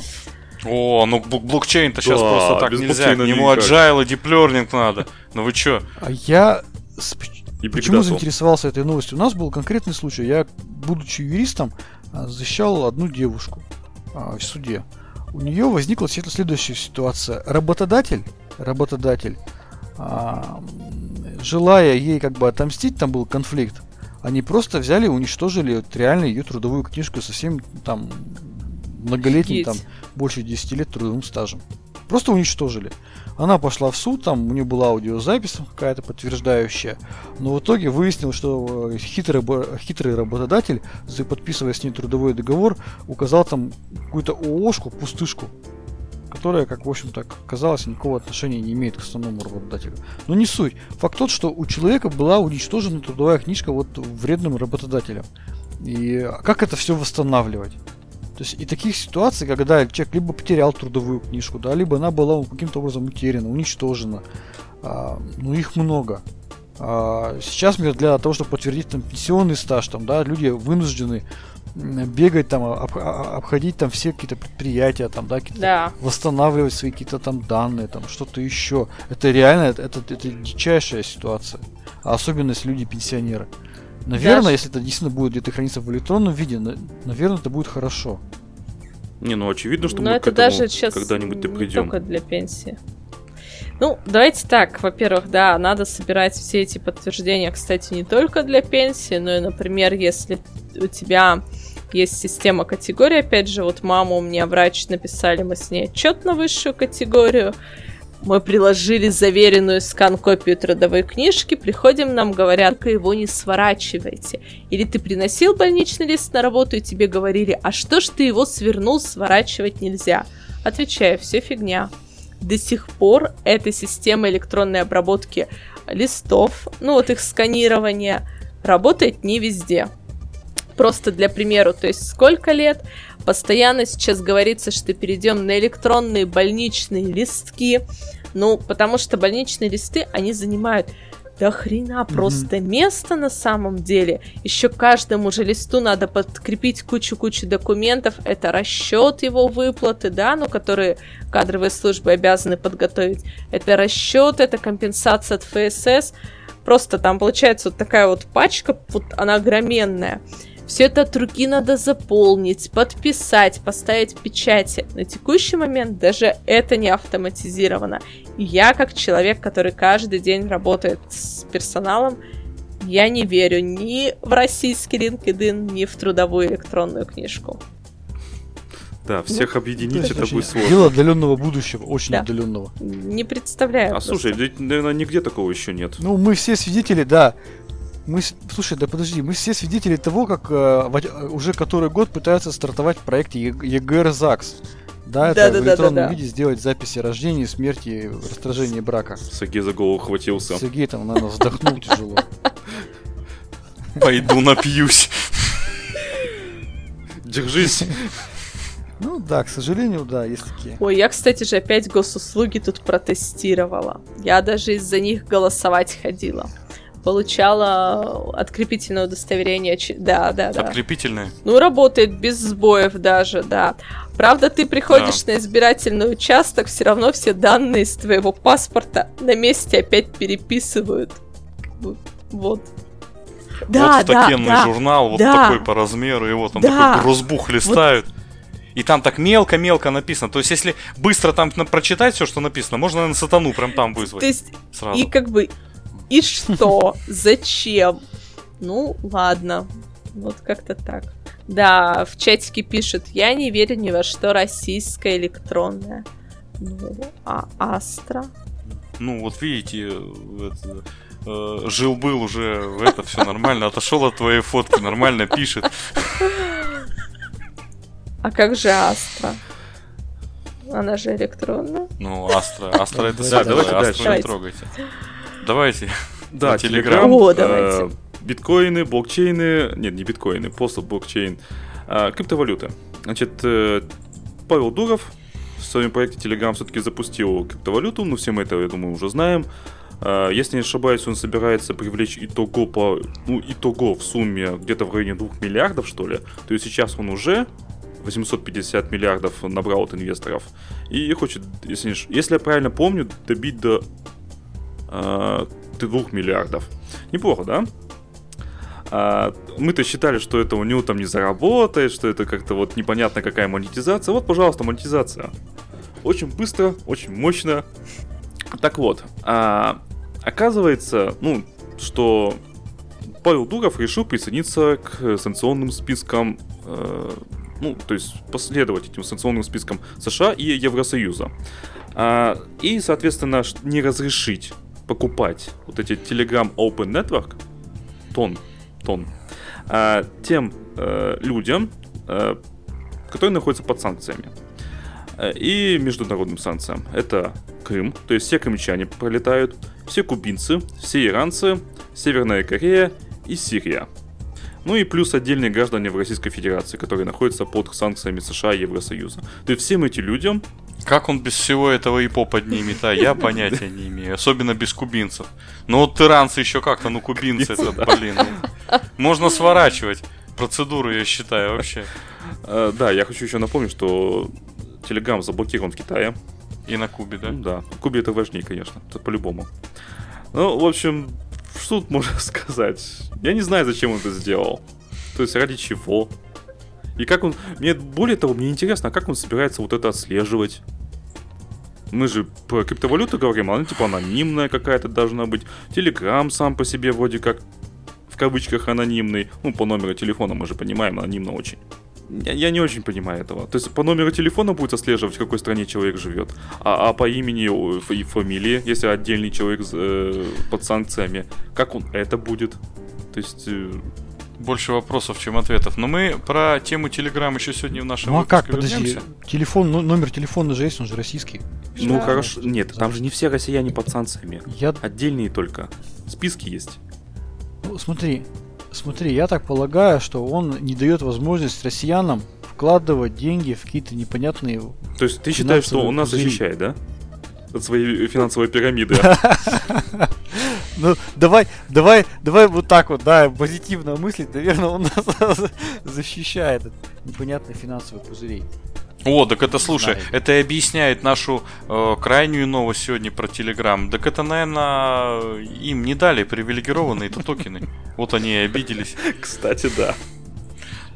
Speaker 3: О, ну блокчейн-то да, сейчас просто так нельзя. К нему agile и deep learning надо. Ну вы чё?
Speaker 2: А я... И Почему заинтересовался этой новостью? У нас был конкретный случай. Я, будучи юристом, а, защищал одну девушку а, в суде. У нее возникла следующая ситуация. Работодатель, работодатель, а, желая ей как бы отомстить, там был конфликт, они просто взяли и уничтожили вот реально ее трудовую книжку со всем там многолетним, там, больше 10 лет трудовым стажем. Просто уничтожили. Она пошла в суд, там у нее была аудиозапись какая-то подтверждающая, но в итоге выяснилось, что э, хитрый, хитрый работодатель, подписывая с ней трудовой договор, указал там какую-то ООшку, пустышку, которая, как в общем-то казалось, никакого отношения не имеет к основному работодателю. Но не суть. Факт тот, что у человека была уничтожена трудовая книжка вот вредным работодателем. И как это все восстанавливать? То есть и таких ситуаций, когда человек либо потерял трудовую книжку, да, либо она была каким-то образом утеряна, уничтожена. А, ну, их много. А, сейчас для того, чтобы подтвердить там, пенсионный стаж, там, да, люди вынуждены бегать там, об- об- обходить там все какие-то предприятия, там, да, какие-то
Speaker 4: Да.
Speaker 2: восстанавливать свои какие-то там данные, там что-то еще. Это реально, это, это, это дичайшая ситуация. А особенно если люди пенсионеры. Наверное,
Speaker 4: Даже-
Speaker 2: если это действительно будет где-то храниться в электронном виде, на- наверное, это будет хорошо.
Speaker 1: Не, ну очевидно, что
Speaker 4: Но
Speaker 1: мы
Speaker 4: это
Speaker 1: к этому
Speaker 4: даже сейчас
Speaker 1: когда-нибудь придем.
Speaker 4: только для пенсии. Ну, давайте так. Во-первых, да, надо собирать все эти подтверждения, кстати, не только для пенсии, но и, например, если у тебя есть система категорий, опять же, вот мама у меня врач написали, мы с ней отчет на высшую категорию, мы приложили заверенную скан-копию трудовой книжки, приходим, нам говорят, только его не сворачивайте. Или ты приносил больничный лист на работу, и тебе говорили, а что ж ты его свернул, сворачивать нельзя. Отвечаю, все фигня. До сих пор эта система электронной обработки листов, ну вот их сканирования, работает не везде. Просто для примера, то есть сколько лет? Постоянно сейчас говорится, что перейдем на электронные больничные листки. Ну, потому что больничные листы, они занимают до хрена просто места на самом деле. Еще каждому же листу надо подкрепить кучу-кучу документов. Это расчет его выплаты, да, ну, которые кадровые службы обязаны подготовить. Это расчет, это компенсация от ФСС. Просто там получается вот такая вот пачка, вот она огроменная. Все это от руки надо заполнить, подписать, поставить печати. На текущий момент даже это не автоматизировано. И я, как человек, который каждый день работает с персоналом, я не верю ни в российский LinkedIn, ни в трудовую электронную книжку.
Speaker 1: Да, всех объединить
Speaker 2: Это
Speaker 1: будет сложно.
Speaker 2: Дело отдаленного будущего, очень
Speaker 4: Да.
Speaker 2: отдаленного.
Speaker 4: Не представляю.
Speaker 1: А
Speaker 4: просто.
Speaker 1: слушай, наверное, нигде такого еще нет.
Speaker 2: Ну, мы все свидетели, да. Мы, слушай, да подожди, мы все свидетели того, как э, в уже который год пытаются стартовать в проекте Е- ЕГР ЗАГС. Да, это в
Speaker 4: Да-да-да-да-да.
Speaker 2: электронном виде сделать записи рождения, смерти, расторжения брака.
Speaker 1: Сергей за голову хватился.
Speaker 2: Сергей там, наверное, вздохнул тяжело.
Speaker 3: Пойду напьюсь.
Speaker 1: Держись.
Speaker 2: Ну да, к сожалению, да, есть такие.
Speaker 4: Ой, я, кстати же, опять госуслуги тут протестировала. Я даже из-за них голосовать ходила. Получала открепительное удостоверение. Да, да, да.
Speaker 3: Подкрепительные.
Speaker 4: Ну, работает без сбоев даже, да. Правда, ты приходишь на избирательный участок, все равно все данные из твоего паспорта на месте опять переписывают. Вот. Вот. Да,
Speaker 3: вот
Speaker 4: да,
Speaker 3: статенный
Speaker 4: да.
Speaker 3: журнал, вот
Speaker 4: да.
Speaker 3: такой по размеру, его там
Speaker 4: Да.
Speaker 3: такой грузбух листают. И там так мелко-мелко написано. То есть, если быстро там прочитать все, что написано, можно на сатану прям там вызвать.
Speaker 4: То есть,
Speaker 3: сразу.
Speaker 4: и как бы, и что? Зачем? Ну, ладно. Вот как-то так. Да, в чатике пишут, я не верю ни во что российское электронное. Ну, а Астра?
Speaker 3: Ну, вот видите, это, э, жил-был уже, в это все нормально, отошел от твоей фотки, нормально пишет.
Speaker 4: А как же Астра? Она же электронная.
Speaker 3: Ну, Астра, Астра это
Speaker 2: Да,
Speaker 1: давайте
Speaker 3: Астру
Speaker 1: дальше.
Speaker 3: не трогайте. Давайте.
Speaker 1: Да, Телеграм.
Speaker 4: О, давайте.
Speaker 1: э, Биткоины, блокчейны, нет, не биткоины, просто блокчейн, а, криптовалюты. Значит, э, Павел Дуров в своем проекте Telegram все-таки запустил криптовалюту, ну все мы это, я думаю, уже знаем. А, Если не ошибаюсь, он собирается привлечь итого по, ну, итого в сумме где-то в районе 2 миллиардов, что ли. То есть сейчас он уже 850 миллиардов набрал от инвесторов. И хочет, если, если я правильно помню, добить до 2 миллиардов. Неплохо, да? А, мы-то считали, что это у него там не заработает, что это как-то вот непонятно какая монетизация. Вот, пожалуйста, монетизация. Очень быстро, очень мощно. Так вот, а, оказывается, ну, что Павел Дуров решил присоединиться к санкционным спискам, э, ну, то есть последовать этим санкционным спискам США и Евросоюза. А, и, соответственно, не разрешить покупать вот эти Telegram Open Network, тон, тон, а, тем э, людям, э, которые находятся под санкциями. Э, И международным санкциям. Это Крым, то есть все крымчане пролетают, все кубинцы, все иранцы, Северная Корея и Сирия. Ну и плюс отдельные граждане в Российской Федерации, которые находятся под санкциями США и Евросоюза. То есть всем этим людям
Speaker 3: Как он без всего этого и по поднимет, а я понятия не имею. Особенно без кубинцев. Ну вот иранцы еще как-то, ну кубинцы это, блин. ну, можно сворачивать. процедуру, я считаю, вообще.
Speaker 1: Э, Да, я хочу еще напомнить, что Telegram заблокирован в Китае.
Speaker 3: И на Кубе, да?
Speaker 1: Да, Кубе это важнее, конечно, это по-любому. Ну, в общем, что тут можно сказать? Я не знаю, зачем он это сделал. То есть ради чего? И как он... Мне более того, мне интересно, как он собирается вот это отслеживать? Мы же про криптовалюту говорим, она типа анонимная какая-то должна быть. Телеграм сам по себе вроде как в кавычках анонимный. Ну, по номеру телефона мы же понимаем, анонимно очень. Я, я не очень понимаю этого. То есть по номеру телефона будет отслеживать, в какой стране человек живет, а, а по имени и фамилии, если отдельный человек э, под санкциями, как он это будет? То есть... э,
Speaker 3: Больше вопросов, чем ответов. Но мы про тему Telegram еще сегодня в нашем
Speaker 2: Ну а как, подожди,
Speaker 3: вернемся.
Speaker 2: телефон, ну, номер телефона же есть, он же российский.
Speaker 1: ну
Speaker 4: Да.
Speaker 1: хорошо, нет, там же не все россияне под санкциями.
Speaker 2: Я,
Speaker 1: Отдельные только. Списки есть.
Speaker 2: ну, смотри, смотри, я так полагаю, что он не дает возможность россиянам вкладывать деньги в какие-то непонятные...
Speaker 1: То есть ты считаешь, что он нас
Speaker 2: пузыри.
Speaker 1: защищает, да? От своей финансовой пирамиды.
Speaker 2: Ну, давай, давай, давай вот так вот, да, позитивно мыслить, наверное, он нас защищает от непонятных финансовых пузырей.
Speaker 3: О, так это, слушай,
Speaker 2: знаю.
Speaker 3: это и объясняет нашу э, крайнюю новость сегодня про Telegram. Так это, наверное, им не дали привилегированные-то токены. Вот они и обиделись.
Speaker 1: Кстати, да.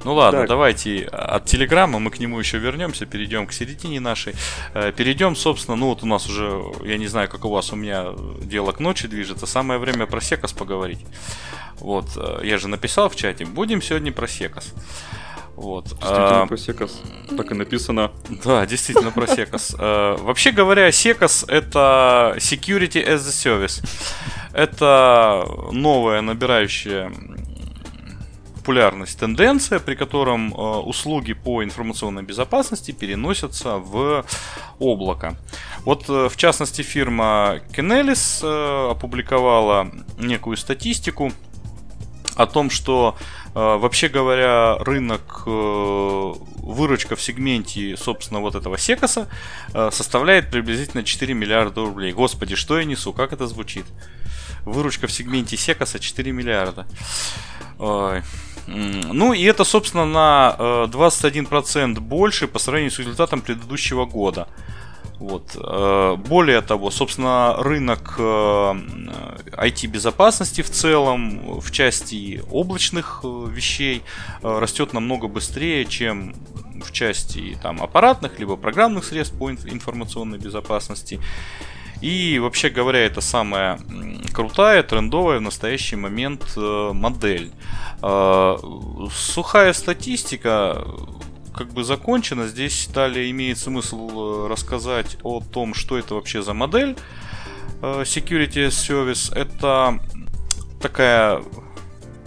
Speaker 3: Ну ладно,
Speaker 1: Так.
Speaker 3: давайте от Телеграма мы к нему еще вернемся, перейдем к середине нашей. Э, Перейдем, собственно, ну вот у нас уже, я не знаю, как у вас, у меня дело к ночи движется. Самое время про Секас поговорить. Вот, э, я же написал в чате, будем сегодня про Секас. Вот.
Speaker 1: Действительно,
Speaker 3: а,
Speaker 1: про Секас. Так и написано.
Speaker 3: Да, действительно про Секас. Э, Вообще говоря, Секас это Security as a Service. Это новая набирающая популярность тенденция, при котором э, услуги по информационной безопасности переносятся в облако. Вот, э, в частности, фирма Kenelis э, опубликовала некую статистику о том, что э, вообще говоря, рынок э, выручка в сегменте, собственно, вот этого секоса э, составляет приблизительно 4 миллиарда рублей. Господи, что я несу? Как это звучит? Выручка в сегменте секоса 4 миллиарда. Ой. Ну и это, собственно, на э, 21% больше по сравнению с результатом предыдущего года. Вот. э, Более того, собственно, рынок э, IT-безопасности в целом, в части облачных э, вещей, э, растет намного быстрее, чем в части там, аппаратных либо программных средств по инф- информационной безопасности. И вообще говоря, это самая крутая, трендовая в настоящий момент э, модель. Э, Сухая статистика как бы закончена. Здесь далее имеет смысл э, рассказать о том, что это вообще за модель. Э, Security Service это такая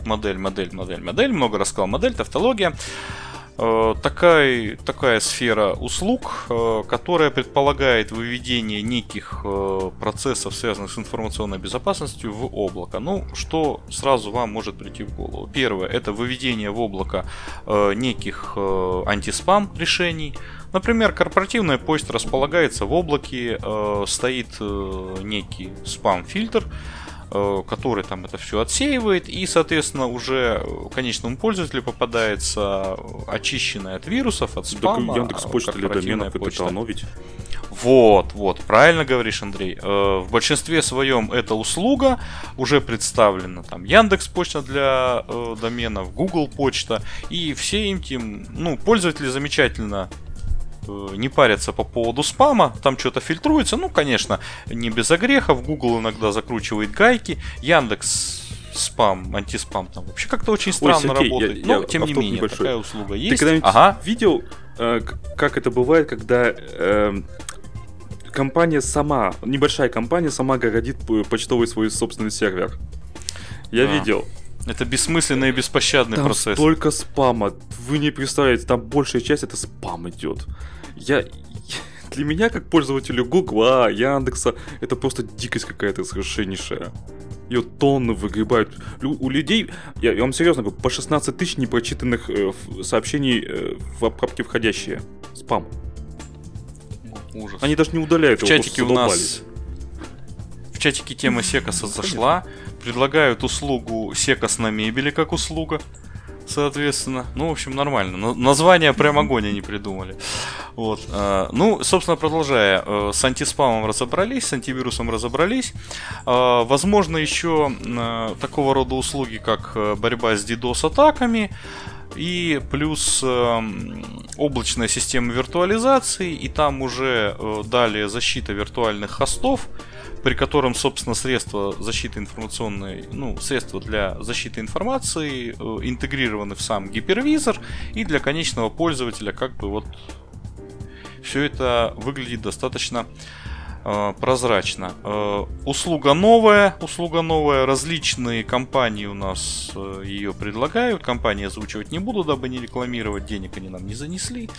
Speaker 3: модель, модель, модель, модель. Много рассказал модель, тавтология. Э, Такая, такая сфера услуг, э, которая предполагает выведение неких э, процессов, связанных с информационной безопасностью, в облако. Ну, что сразу вам может прийти в голову? Первое, это выведение в облако неких антиспам решений. Например, корпоративная почта располагается в облаке, стоит некий спам-фильтр, который там это все отсеивает, и, соответственно, уже конечному пользователю попадается очищенная от вирусов, от
Speaker 1: Так
Speaker 3: спама.
Speaker 1: Яндекс почта для доменов это
Speaker 3: почта.
Speaker 1: ведь.
Speaker 3: Вот, вот, правильно говоришь, Андрей. Э, В большинстве своем эта услуга уже представлена. Там Яндекс почта для э, доменов, Google почта. И все этим, ну, пользователи замечательно э, не парятся по поводу спама, там что-то фильтруется, ну, конечно, не без огрехов, Google иногда закручивает гайки, Яндекс спам, антиспам там вообще как-то очень странно
Speaker 1: Сергей, я-
Speaker 3: работает,
Speaker 1: я
Speaker 3: но тем не менее
Speaker 1: небольшой.
Speaker 3: такая услуга
Speaker 1: Ты
Speaker 3: есть.
Speaker 1: когда-нибудь
Speaker 3: Ага,
Speaker 1: видел, э, как это бывает, когда эм, компания сама, небольшая компания сама городит почтовый свой собственный сервер? Я
Speaker 3: Да.
Speaker 1: видел.
Speaker 3: это бессмысленный и беспощадный
Speaker 1: Там
Speaker 3: процесс.
Speaker 1: столько спама. Вы не представляете, там большая часть это спам идет. Я... Для меня, как пользователю Гугла, Яндекса, это просто дикость какая-то совершеннейшая. Ее тонны выгребают. Лю- У людей, я, я вам серьезно говорю, по 16 тысяч непрочитанных э, сообщений э, в папке входящие. Спам.
Speaker 3: Ужас.
Speaker 1: Они даже не удаляют
Speaker 3: В
Speaker 1: его,
Speaker 3: чатике у нас в чатике тема Секаса зашла. Предлагают услугу Секас на мебели как услуга. Соответственно, ну, в общем, нормально. Название прям огонь они придумали. Вот. А, ну, собственно, продолжая, э, с антиспамом разобрались, с антивирусом разобрались. А, возможно, еще э, такого рода услуги, как э, борьба с DDoS-атаками, и плюс э, облачная система виртуализации, и там уже э, далее защита виртуальных хостов, при котором, собственно, средства защиты информационной, ну, средства для защиты информации э, интегрированы в сам гипервизор, и для конечного пользователя как бы вот все это выглядит достаточно Э, прозрачно. Э, услуга новая, услуга новая, различные компании у нас э, ее предлагают, компании озвучивать не буду, дабы не рекламировать, денег они нам не занесли.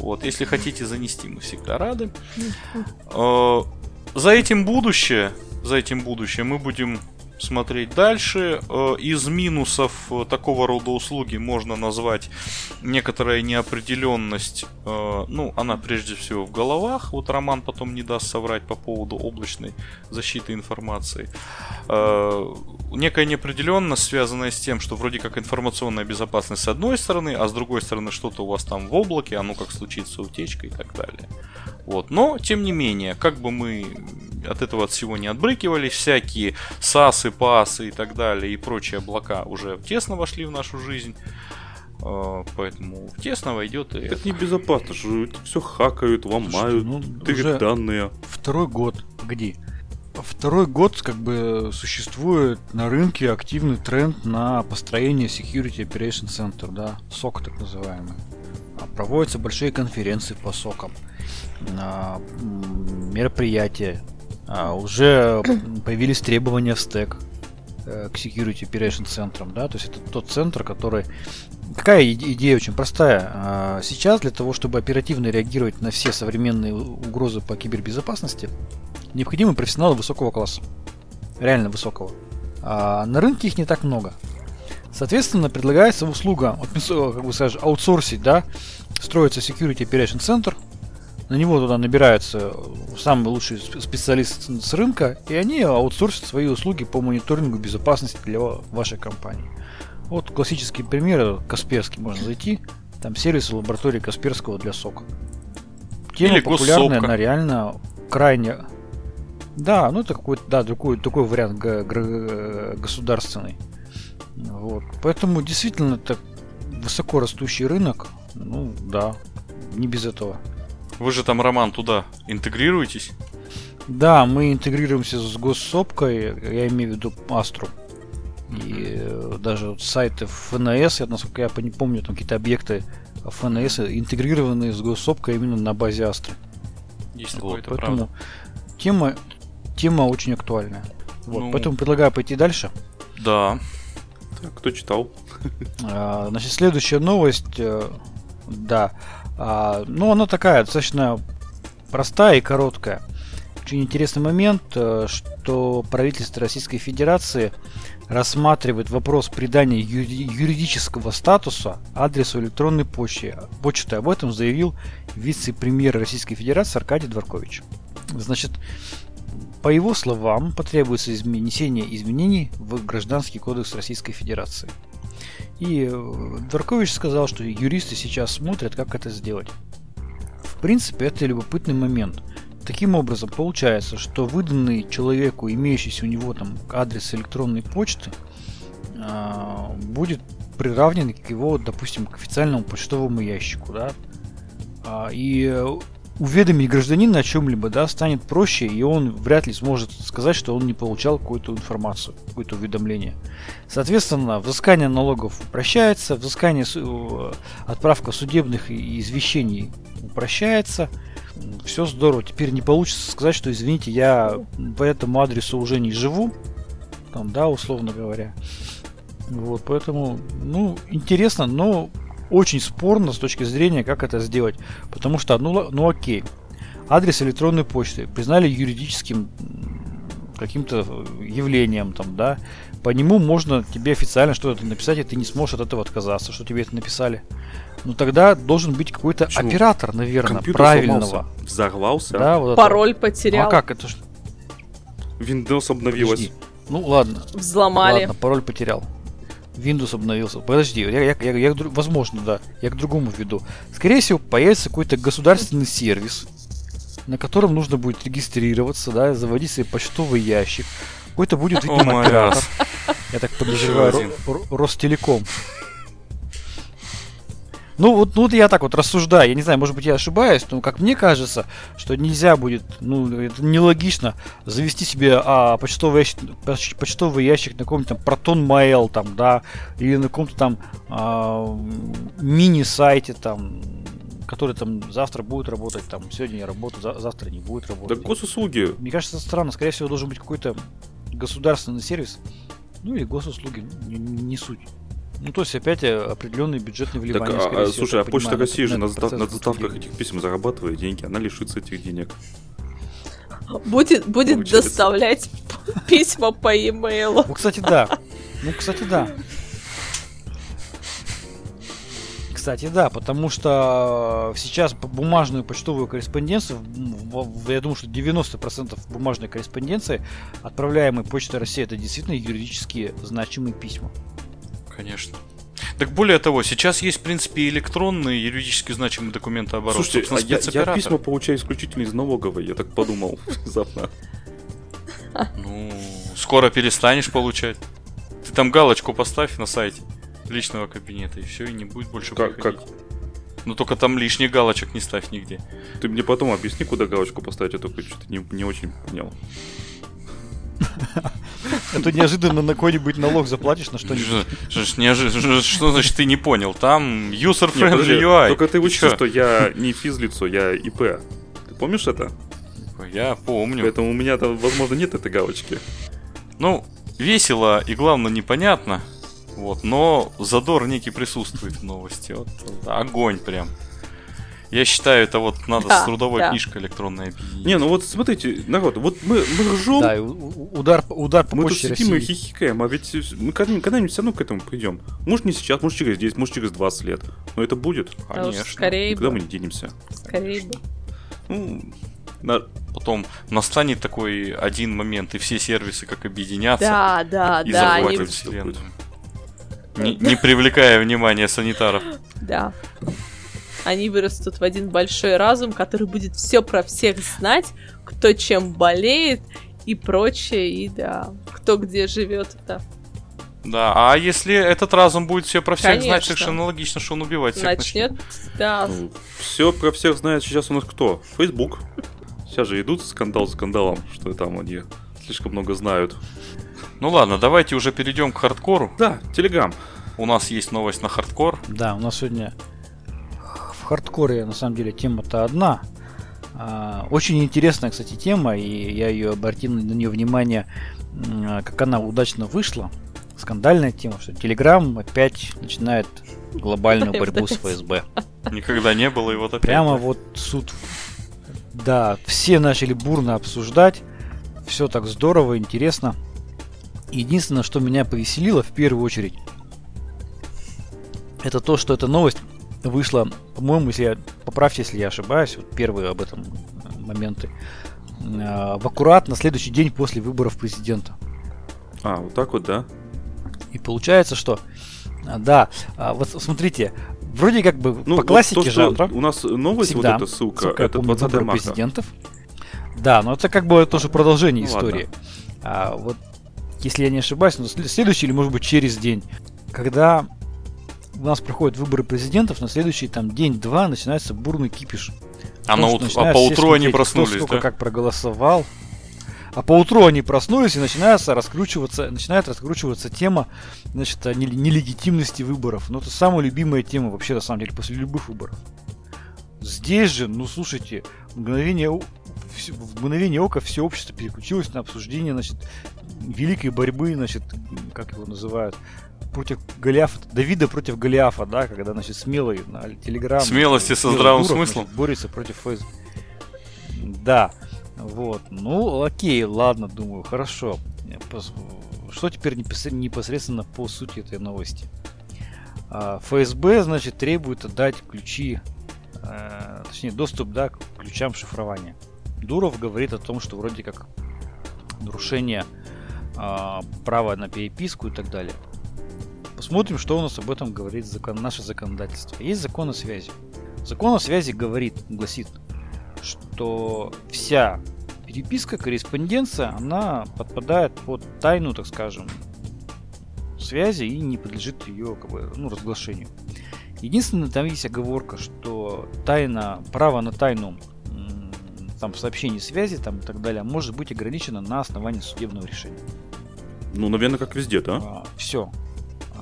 Speaker 3: Вот, если хотите занести, мы всегда рады. За этим будущее, за этим будущее мы будем смотреть дальше. Э, из минусов э, такого рода услуги можно назвать некоторая неопределенность. Э, ну, она прежде всего в головах. Вот Роман потом не даст соврать по поводу облачной защиты информации. Некая неопределенность, связанная с тем, что вроде как информационная безопасность с одной стороны, а с другой стороны что-то у вас там в облаке, а ну как случится утечка и так далее. Вот. Но, тем не менее, как бы мы от этого от всего не отбрыкивались, всякие САСы, ПАСы и так далее, и прочие облака уже тесно вошли в нашу жизнь. А, поэтому тесно войдет и...
Speaker 1: Это небезопасно, что это все хакают, ломают, ну, тырят данные.
Speaker 2: Второй год, погоди. Второй год как бы существует на рынке активный тренд на построение Security Operation Center, да, СОК так называемый. А проводятся большие конференции по СОКам, мероприятия, а, уже появились требования в стек э, к Security Operation центрам, да, то есть это тот центр, который... Какая идея очень простая. А, сейчас для того, чтобы оперативно реагировать на все современные угрозы по кибербезопасности, необходимы профессионалы высокого класса. Реально высокого. А на рынке их не так много. Соответственно, предлагается услуга, как бы скажешь, аутсорсить, да, строится Security Operation Center, на него туда набираются самые лучшие специалисты с рынка, и они аутсорсят свои услуги по мониторингу безопасности для вашей компании. Вот классический пример, Касперский можно зайти, там сервисы лаборатории Касперского для сока. Тема Или популярная, она реально крайне... Да, ну это какой-то, да, такой, такой вариант государственный. Вот. Поэтому действительно это высоко растущий рынок. Ну да, не без этого.
Speaker 3: Вы же там, Роман, туда интегрируетесь?
Speaker 2: Да, мы интегрируемся с госсопкой, я имею в виду Астру. И э, даже сайты ФНС, я, насколько я не помню, там какие-то объекты ФНС интегрированы с госсопкой именно на базе Астры.
Speaker 3: Есть вот,
Speaker 2: поэтому правда. тема, тема очень актуальная. Вот, ну... Поэтому предлагаю пойти дальше.
Speaker 3: Да.
Speaker 1: Так, кто читал?
Speaker 2: А, значит, следующая новость. Э, да. А, ну, она такая достаточно простая и короткая. Очень интересный момент, э, что правительство Российской Федерации рассматривает вопрос придания юридического статуса адресу электронной почты. Почты об этом заявил вице-премьер Российской Федерации Аркадий Дворкович. Значит, по его словам, потребуется внесение изменений в Гражданский кодекс Российской Федерации. И э, Дворкович сказал, что юристы сейчас смотрят, как это сделать. В принципе, это любопытный момент. Таким образом, получается, что выданный человеку, имеющийся у него там адрес электронной почты, а, будет приравнен к его, допустим, к официальному почтовому ящику, да, а, и уведомить гражданина о чем-либо, да, станет проще, и он вряд ли сможет сказать, что он не получал какую-то информацию, какое-то уведомление. Соответственно, взыскание налогов упрощается, взыскание, э, отправка судебных извещений упрощается. Все здорово. Теперь не получится сказать, что, извините, я по этому адресу уже не живу, там, да, условно говоря. Вот, поэтому, ну, интересно, но очень спорно с точки зрения, как это сделать. Потому что, ну, ну окей, адрес электронной почты признали юридическим каким-то явлением, там, да, по нему можно тебе официально что-то написать, и ты не сможешь от этого отказаться, что тебе это написали. Ну тогда должен быть какой-то Почему? оператор, наверное, Компьютер правильного. Сломался,
Speaker 1: взорвался.
Speaker 2: Да, вот
Speaker 4: Пароль это. потерял.
Speaker 2: Ну, а как это?
Speaker 1: Windows обновилась. Подожди.
Speaker 2: Ну ладно.
Speaker 4: Взломали.
Speaker 2: Ладно, пароль потерял. Windows обновился. Подожди, я, я, я, я, возможно, да. Я к другому веду. Скорее всего, появится какой-то государственный сервис, на котором нужно будет регистрироваться, да, заводить себе почтовый ящик. Какой-то будет, видимо, оператор. Я так подозреваю, Ростелеком. Ну вот, ну вот я так вот рассуждаю, я не знаю, может быть я ошибаюсь, но как мне кажется, что нельзя будет, ну это нелогично завести себе а, почтовый ящик, почтовый ящик на каком-то там Proton Mail там, да, или на каком-то там а, мини-сайте там, который там завтра будет работать, там сегодня я работаю, за, завтра не будет работать.
Speaker 1: Да госуслуги.
Speaker 2: Мне кажется, это странно, скорее всего должен быть какой-то государственный сервис, ну или госуслуги, не, не суть. Ну, то есть опять э, определенные бюджетные вливания.
Speaker 1: Так, а, всего, слушай, а Почта понимаю, России же на, на доставках этих писем зарабатывает деньги, она лишится этих денег.
Speaker 4: Будет, будет доставлять письма по e-mail.
Speaker 2: Ну, кстати, да. Ну, кстати, да. Кстати, да, потому что сейчас бумажную почтовую корреспонденцию, я думаю, что 90% бумажной корреспонденции, отправляемой Почтой России, это действительно юридически значимые письма.
Speaker 3: Конечно. Так более того, сейчас есть, в принципе, электронные юридически значимые документы оборота.
Speaker 1: Слушайте, а я, я письма получаю исключительно из налоговой, я так подумал внезапно.
Speaker 3: Ну, скоро перестанешь получать. Ты там галочку поставь на сайте личного кабинета, и все, и не будет больше
Speaker 1: как, приходить. Как?
Speaker 3: Ну только там лишних галочек не ставь нигде.
Speaker 1: Ты мне потом объясни, куда галочку поставить, я только что-то не, не очень понял.
Speaker 2: А то неожиданно на какой-нибудь налог заплатишь на что-нибудь.
Speaker 3: Что значит ты не понял? Там user-friendly UI.
Speaker 1: Только ты учишь, что я не физлицо, я ИП. Ты помнишь это?
Speaker 3: Я помню.
Speaker 1: Поэтому у меня там, возможно, нет этой галочки.
Speaker 3: Ну, весело и, главное, непонятно. Вот, но задор некий присутствует в новости. Вот, огонь прям. Я считаю, это вот надо да, с трудовой да. книжкой электронной объединить.
Speaker 1: Не, ну вот смотрите, народ, вот мы, мы ржем.
Speaker 2: Да, удар, удар по
Speaker 1: Мы тут сидим и хихикаем, а ведь мы когда-нибудь все равно к этому придем. Может не сейчас, может через 10, может через 20 лет. Но это будет.
Speaker 4: Конечно. Скорее
Speaker 1: Никуда бы. мы не денемся.
Speaker 4: Скорее бы.
Speaker 3: Ну, на... Потом настанет такой один момент, и все сервисы как объединятся.
Speaker 4: Да, да, и да.
Speaker 3: Они... вселенную. Не, не привлекая внимания санитаров.
Speaker 4: Да они вырастут в один большой разум, который будет все про всех знать, кто чем болеет и прочее, и да, кто где живет, да.
Speaker 3: Да, а если этот разум будет все про всех Конечно. знать, совершенно логично, что он убивать всех начнет. начнет.
Speaker 4: Да. Ну,
Speaker 1: все про всех знает сейчас у нас кто? Facebook. Сейчас же идут скандал за скандалом, что там они слишком много знают.
Speaker 3: Ну ладно, давайте уже перейдем к хардкору.
Speaker 1: Да, Телеграм.
Speaker 3: У нас есть новость на хардкор.
Speaker 2: Да, у нас сегодня хардкоре на самом деле тема-то одна. А, очень интересная, кстати, тема, и я ее обратил на нее внимание, как она удачно вышла. Скандальная тема, что Telegram опять начинает глобальную борьбу с ФСБ.
Speaker 3: Никогда не было, и вот опять.
Speaker 2: Прямо вот суд. Да, все начали бурно обсуждать. Все так здорово, интересно. Единственное, что меня повеселило в первую очередь, это то, что эта новость вышла, по-моему, если я, поправьте, если я ошибаюсь, вот первые об этом моменты, э, в аккурат на следующий день после выборов президента.
Speaker 1: А, вот так вот, да?
Speaker 2: И получается, что, а, да, а, вот смотрите, вроде как бы ну, по классике вот то, жанра.
Speaker 1: У нас новость, всегда, вот эта ссылка, ссылка это 20 марта.
Speaker 2: президентов. Да, но это как бы тоже продолжение ну, истории. А, вот, если я не ошибаюсь, ну, следующий или, может быть, через день, когда у нас проходят выборы президентов, на следующий там день-два начинается бурный кипиш.
Speaker 3: А, на ут... а по утру они проснулись, кто,
Speaker 2: сколько, да? как проголосовал. А по утру они проснулись и начинается раскручиваться, начинает раскручиваться тема значит, нелегитимности выборов. Ну, это самая любимая тема вообще, на самом деле, после любых выборов. Здесь же, ну, слушайте, мгновение, в мгновение ока все общество переключилось на обсуждение, значит, великой борьбы, значит, как его называют, против Голиафа, Давида против Голиафа, да, когда, значит, смелый на Телеграм.
Speaker 3: Смелости со здравым Дуров, смыслом. Значит,
Speaker 2: борется против Фейс. Да, вот. Ну, окей, ладно, думаю, хорошо. Что теперь непосредственно по сути этой новости? А, ФСБ, значит, требует отдать ключи, э, точнее, доступ, да, к ключам шифрования. Дуров говорит о том, что вроде как нарушение а, права на переписку и так далее. Посмотрим, что у нас об этом говорит закон, наше законодательство. Есть закон о связи. Закон о связи говорит, гласит, что вся переписка, корреспонденция, она подпадает под тайну, так скажем, связи и не подлежит ее как бы, ну, разглашению. Единственное, там есть оговорка, что тайна, право на тайну там сообщений связи там и так далее может быть ограничено на основании судебного решения.
Speaker 1: Ну, наверное, как везде, да?
Speaker 2: А, все.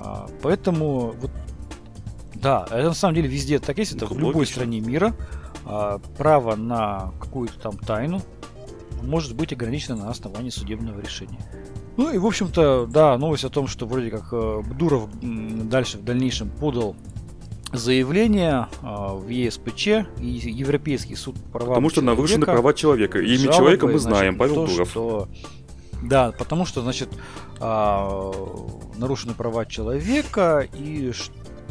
Speaker 2: А, поэтому вот да, это на самом деле везде так есть, это ну, в любой логично. стране мира а, право на какую-то там тайну может быть ограничено на основании судебного решения. Ну и, в общем-то, да, новость о том, что вроде как э, Дуров дальше в дальнейшем подал заявление э, в ЕСПЧ и Европейский суд
Speaker 1: по правам Потому что нарушены права человека. Имя человека мы знаем, значит, Павел
Speaker 2: то, Дуров. Что, да, потому что, значит, э, нарушены права человека и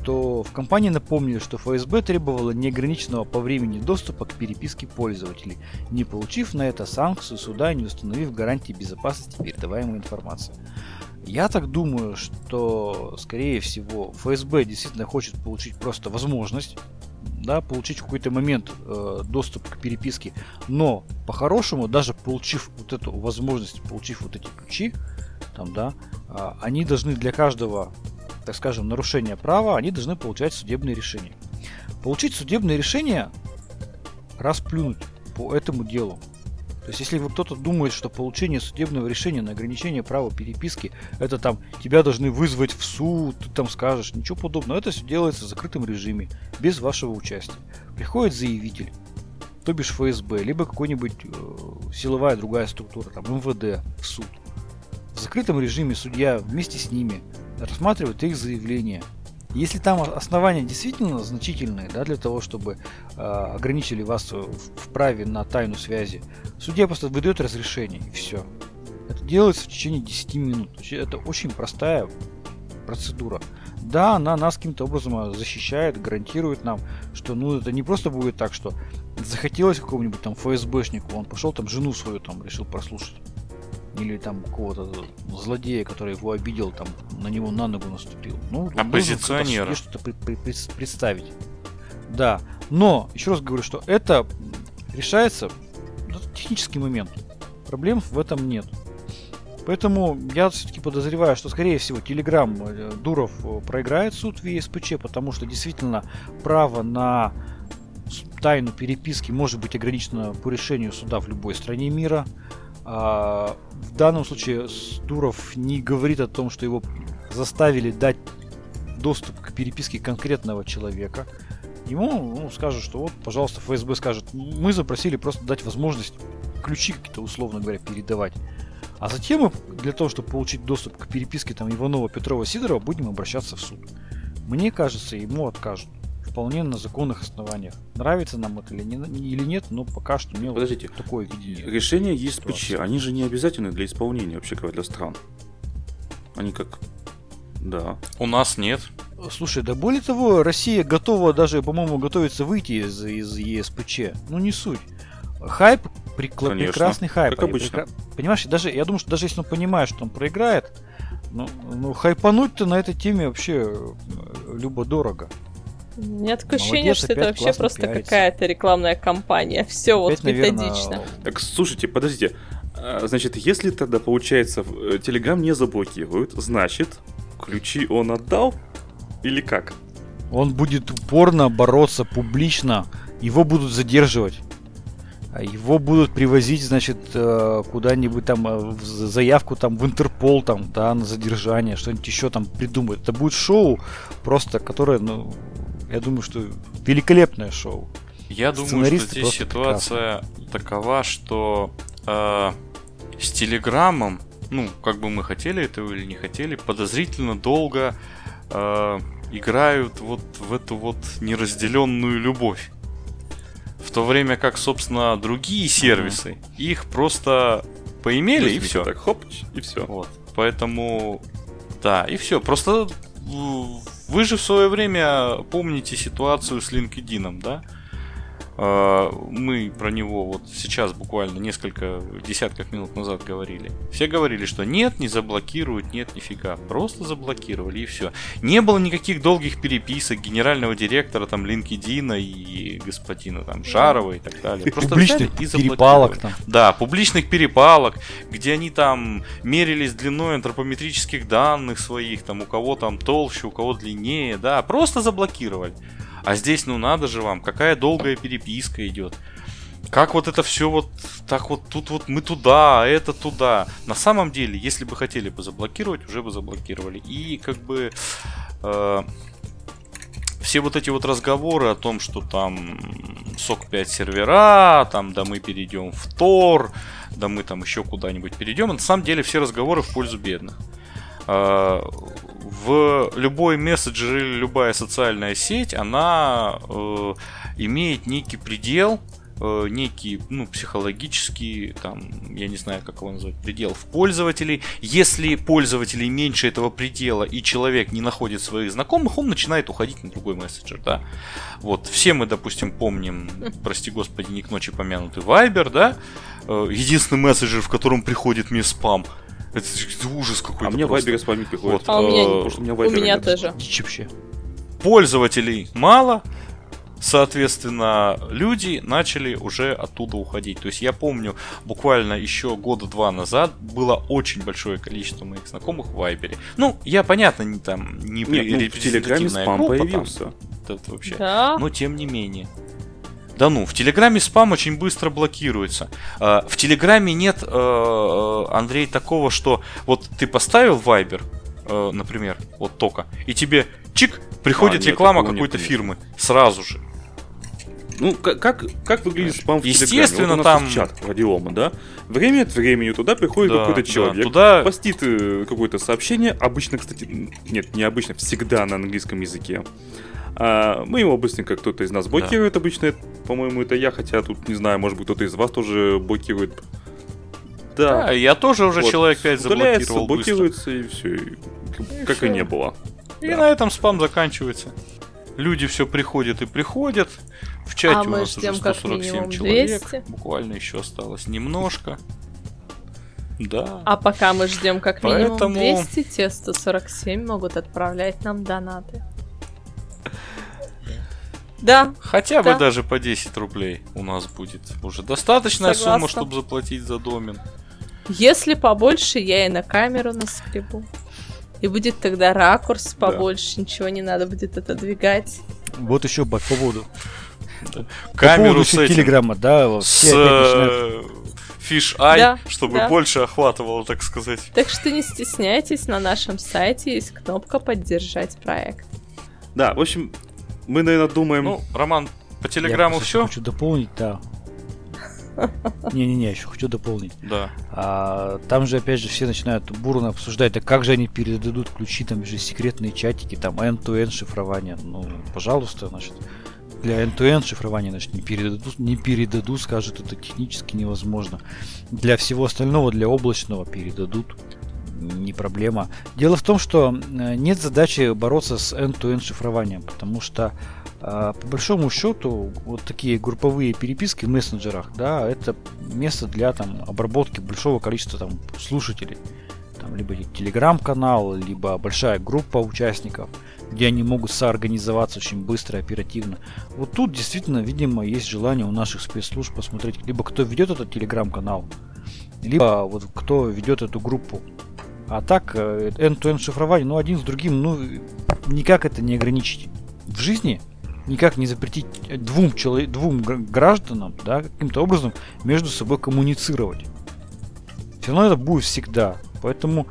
Speaker 2: что в компании напомнили, что ФСБ требовала неограниченного по времени доступа к переписке пользователей, не получив на это санкцию суда и не установив гарантии безопасности передаваемой информации. Я так думаю, что, скорее всего, ФСБ действительно хочет получить просто возможность да, получить в какой-то момент э, доступ к переписке. Но по-хорошему, даже получив вот эту возможность, получив вот эти ключи, там, да, э, они должны для каждого так скажем, нарушения права, они должны получать судебные решения. Получить судебное решение расплюнуть по этому делу. То есть, если кто-то думает, что получение судебного решения на ограничение права переписки, это там тебя должны вызвать в суд, ты там скажешь, ничего подобного. Это все делается в закрытом режиме, без вашего участия. Приходит заявитель, то бишь ФСБ, либо какой-нибудь э, силовая другая структура, там МВД, в суд. Закрытом режиме судья вместе с ними рассматривают их заявления. Если там основания действительно значительные, да, для того, чтобы э, ограничили вас в, праве на тайну связи, судья просто выдает разрешение и все. Это делается в течение 10 минут. Это очень простая процедура. Да, она нас каким-то образом защищает, гарантирует нам, что ну это не просто будет так, что захотелось какому-нибудь там ФСБшнику, он пошел там жену свою там решил прослушать или там какого-то злодея, который его обидел, там на него на ногу наступил. Ну,
Speaker 3: Оппозиционера.
Speaker 2: что-то при- при- представить. Да. Но, еще раз говорю, что это решается ну, технический момент. Проблем в этом нет. Поэтому я все-таки подозреваю, что, скорее всего, Телеграм э, Дуров э, проиграет суд в ЕСПЧ, потому что действительно право на тайну переписки может быть ограничено по решению суда в любой стране мира. А, в данном случае Дуров не говорит о том, что его заставили дать доступ к переписке конкретного человека. Ему ну, скажут, что вот, пожалуйста, ФСБ скажет, мы запросили просто дать возможность ключи какие-то, условно говоря, передавать. А затем мы для того, чтобы получить доступ к переписке там Иванова, Петрова, Сидорова, будем обращаться в суд. Мне кажется, ему откажут вполне на законных основаниях. Нравится нам это или, не, или нет, но пока что мне
Speaker 1: Подождите, вот такое видение. Решения есть ЕСПЧ, они же не обязательны для исполнения, вообще говоря, для стран. Они как... Да.
Speaker 3: У нас нет.
Speaker 2: Слушай, да более того, Россия готова даже, по-моему, готовится выйти из, из ЕСПЧ. Ну не суть. Хайп, прикла- Конечно, прекрасный хайп.
Speaker 1: Как обычно. Прекра...
Speaker 2: Понимаешь, даже, я думаю, что даже если он понимает, что он проиграет, ну, ну хайпануть-то на этой теме вообще любо-дорого.
Speaker 4: У меня такое Молодец, ощущение, что это вообще просто пиарится. какая-то рекламная кампания. Все вот методично. Наверное...
Speaker 1: Так слушайте, подождите. А, значит, если тогда, получается, Телеграм не заблокируют, значит, ключи он отдал? Или как?
Speaker 2: Он будет упорно бороться публично, его будут задерживать. А его будут привозить, значит, э, куда-нибудь там, э, в заявку там в Интерпол, там, да, на задержание, что-нибудь еще там придумают. Это будет шоу просто, которое, ну, я думаю, что великолепное шоу.
Speaker 3: Я думаю, что здесь ситуация прекрасны. такова, что э, с Телеграмом, ну, как бы мы хотели этого или не хотели, подозрительно долго э, играют вот в эту вот неразделенную любовь. В то время как, собственно, другие сервисы, mm-hmm. их просто поимели и все.
Speaker 1: Так, хоп, и все.
Speaker 3: Вот. Поэтому, да, и все. Просто вы же в свое время помните ситуацию с LinkedIn, да? Э, мы про него вот сейчас буквально несколько десятков минут назад говорили. Все говорили, что нет, не заблокируют, нет, нифига. Просто заблокировали и все. Не было никаких долгих переписок генерального директора там LinkedIn и господина там Шарова и так далее. Просто
Speaker 2: Публичных перепалок там.
Speaker 3: Да, публичных перепалок, где они там мерились длиной антропометрических данных своих, там у кого там толще, у кого длиннее, да, просто заблокировали. А здесь, ну надо же вам, какая долгая переписка идет. Как вот это все вот так вот тут вот мы туда, а это туда. На самом деле, если бы хотели бы заблокировать, уже бы заблокировали. И как бы э, все вот эти вот разговоры о том, что там сок 5 сервера, там да мы перейдем в Тор, да мы там еще куда-нибудь перейдем, на самом деле все разговоры в пользу бедных. Э, в любой мессенджер или любая социальная сеть, она э, имеет некий предел, э, некий, ну, психологический, там, я не знаю, как его назвать, предел в пользователей. Если пользователей меньше этого предела и человек не находит своих знакомых, он начинает уходить на другой мессенджер, да. Вот, все мы, допустим, помним, прости господи, не к ночи помянутый Viber, да, единственный мессенджер, в котором приходит мне спам – это, это ужас какой-то.
Speaker 1: А мне Вайбер с вами приходит.
Speaker 4: Вот. А у меня, а, у меня, у меня тоже.
Speaker 2: Дичь вообще.
Speaker 3: Пользователей мало, соответственно, люди начали уже оттуда уходить. То есть я помню, буквально еще года два назад было очень большое количество моих знакомых в Вайбере. Ну, я, понятно, не там не
Speaker 1: Нет, ну, в Телеграме спам группа, появился. Там,
Speaker 3: это вообще. Да? Но тем не менее. Да ну, в Телеграме спам очень быстро блокируется. А, в Телеграме нет, э, э, Андрей, такого, что вот ты поставил Viber, э, например, вот только, и тебе чик, приходит а, нет, реклама какой-то фирмы сразу же.
Speaker 1: Ну, как, как выглядит спам в
Speaker 3: Естественно,
Speaker 1: вот
Speaker 3: там...
Speaker 1: чат радиома, да? Время от времени туда приходит да, какой-то человек, да, туда... постит какое-то сообщение, обычно, кстати, нет, не обычно, всегда на английском языке. А, мы его быстренько кто-то из нас блокирует да. обычно. По-моему, это я, хотя тут не знаю, может быть, кто-то из вас тоже блокирует.
Speaker 3: Да, да я тоже уже вот. человек 5 заблокировал
Speaker 1: блокируется и все, и, как все. и не было.
Speaker 3: И да. на этом спам заканчивается. Люди все приходят и приходят. В чате а у нас уже 147 человек. 200. Буквально еще осталось немножко. Да.
Speaker 4: А пока мы ждем как минимум Поэтому... 200, те 147 могут отправлять нам донаты. Да.
Speaker 3: Хотя
Speaker 4: да.
Speaker 3: бы даже по 10 рублей у нас будет уже достаточная Согласна. сумма, чтобы заплатить за домен.
Speaker 4: Если побольше, я и на камеру наскребу. И будет тогда ракурс побольше, да. ничего не надо будет отодвигать.
Speaker 2: Вот еще по поводу.
Speaker 3: Да. Камеру
Speaker 2: с этим, телеграмма, да,
Speaker 3: с э, Fish Eye, да, чтобы да. больше охватывало, так сказать.
Speaker 4: Так что не стесняйтесь, на нашем сайте есть кнопка поддержать проект.
Speaker 1: Да, в общем, мы, наверное, думаем... Ну,
Speaker 3: Роман, по телеграмму все?
Speaker 2: Я хочу дополнить, да. Не-не-не, еще хочу дополнить.
Speaker 3: Да.
Speaker 2: А, там же, опять же, все начинают бурно обсуждать, а как же они передадут ключи, там же секретные чатики, там end-to-end шифрование. Ну, пожалуйста, значит, для end-to-end шифрования, значит, не передадут, не передадут, скажут, это технически невозможно. Для всего остального, для облачного передадут не проблема. Дело в том, что нет задачи бороться с end-to-end шифрованием, потому что э, по большому счету вот такие групповые переписки в мессенджерах, да, это место для там обработки большого количества там слушателей. Там либо телеграм-канал, либо большая группа участников, где они могут соорганизоваться очень быстро, оперативно. Вот тут действительно, видимо, есть желание у наших спецслужб посмотреть, либо кто ведет этот телеграм-канал, либо вот кто ведет эту группу. А так, э, end-to-end шифрование, ну, один с другим, ну, никак это не ограничить. В жизни никак не запретить двум, человек, двум гражданам, да, каким-то образом между собой коммуницировать. Все равно это будет всегда. Поэтому...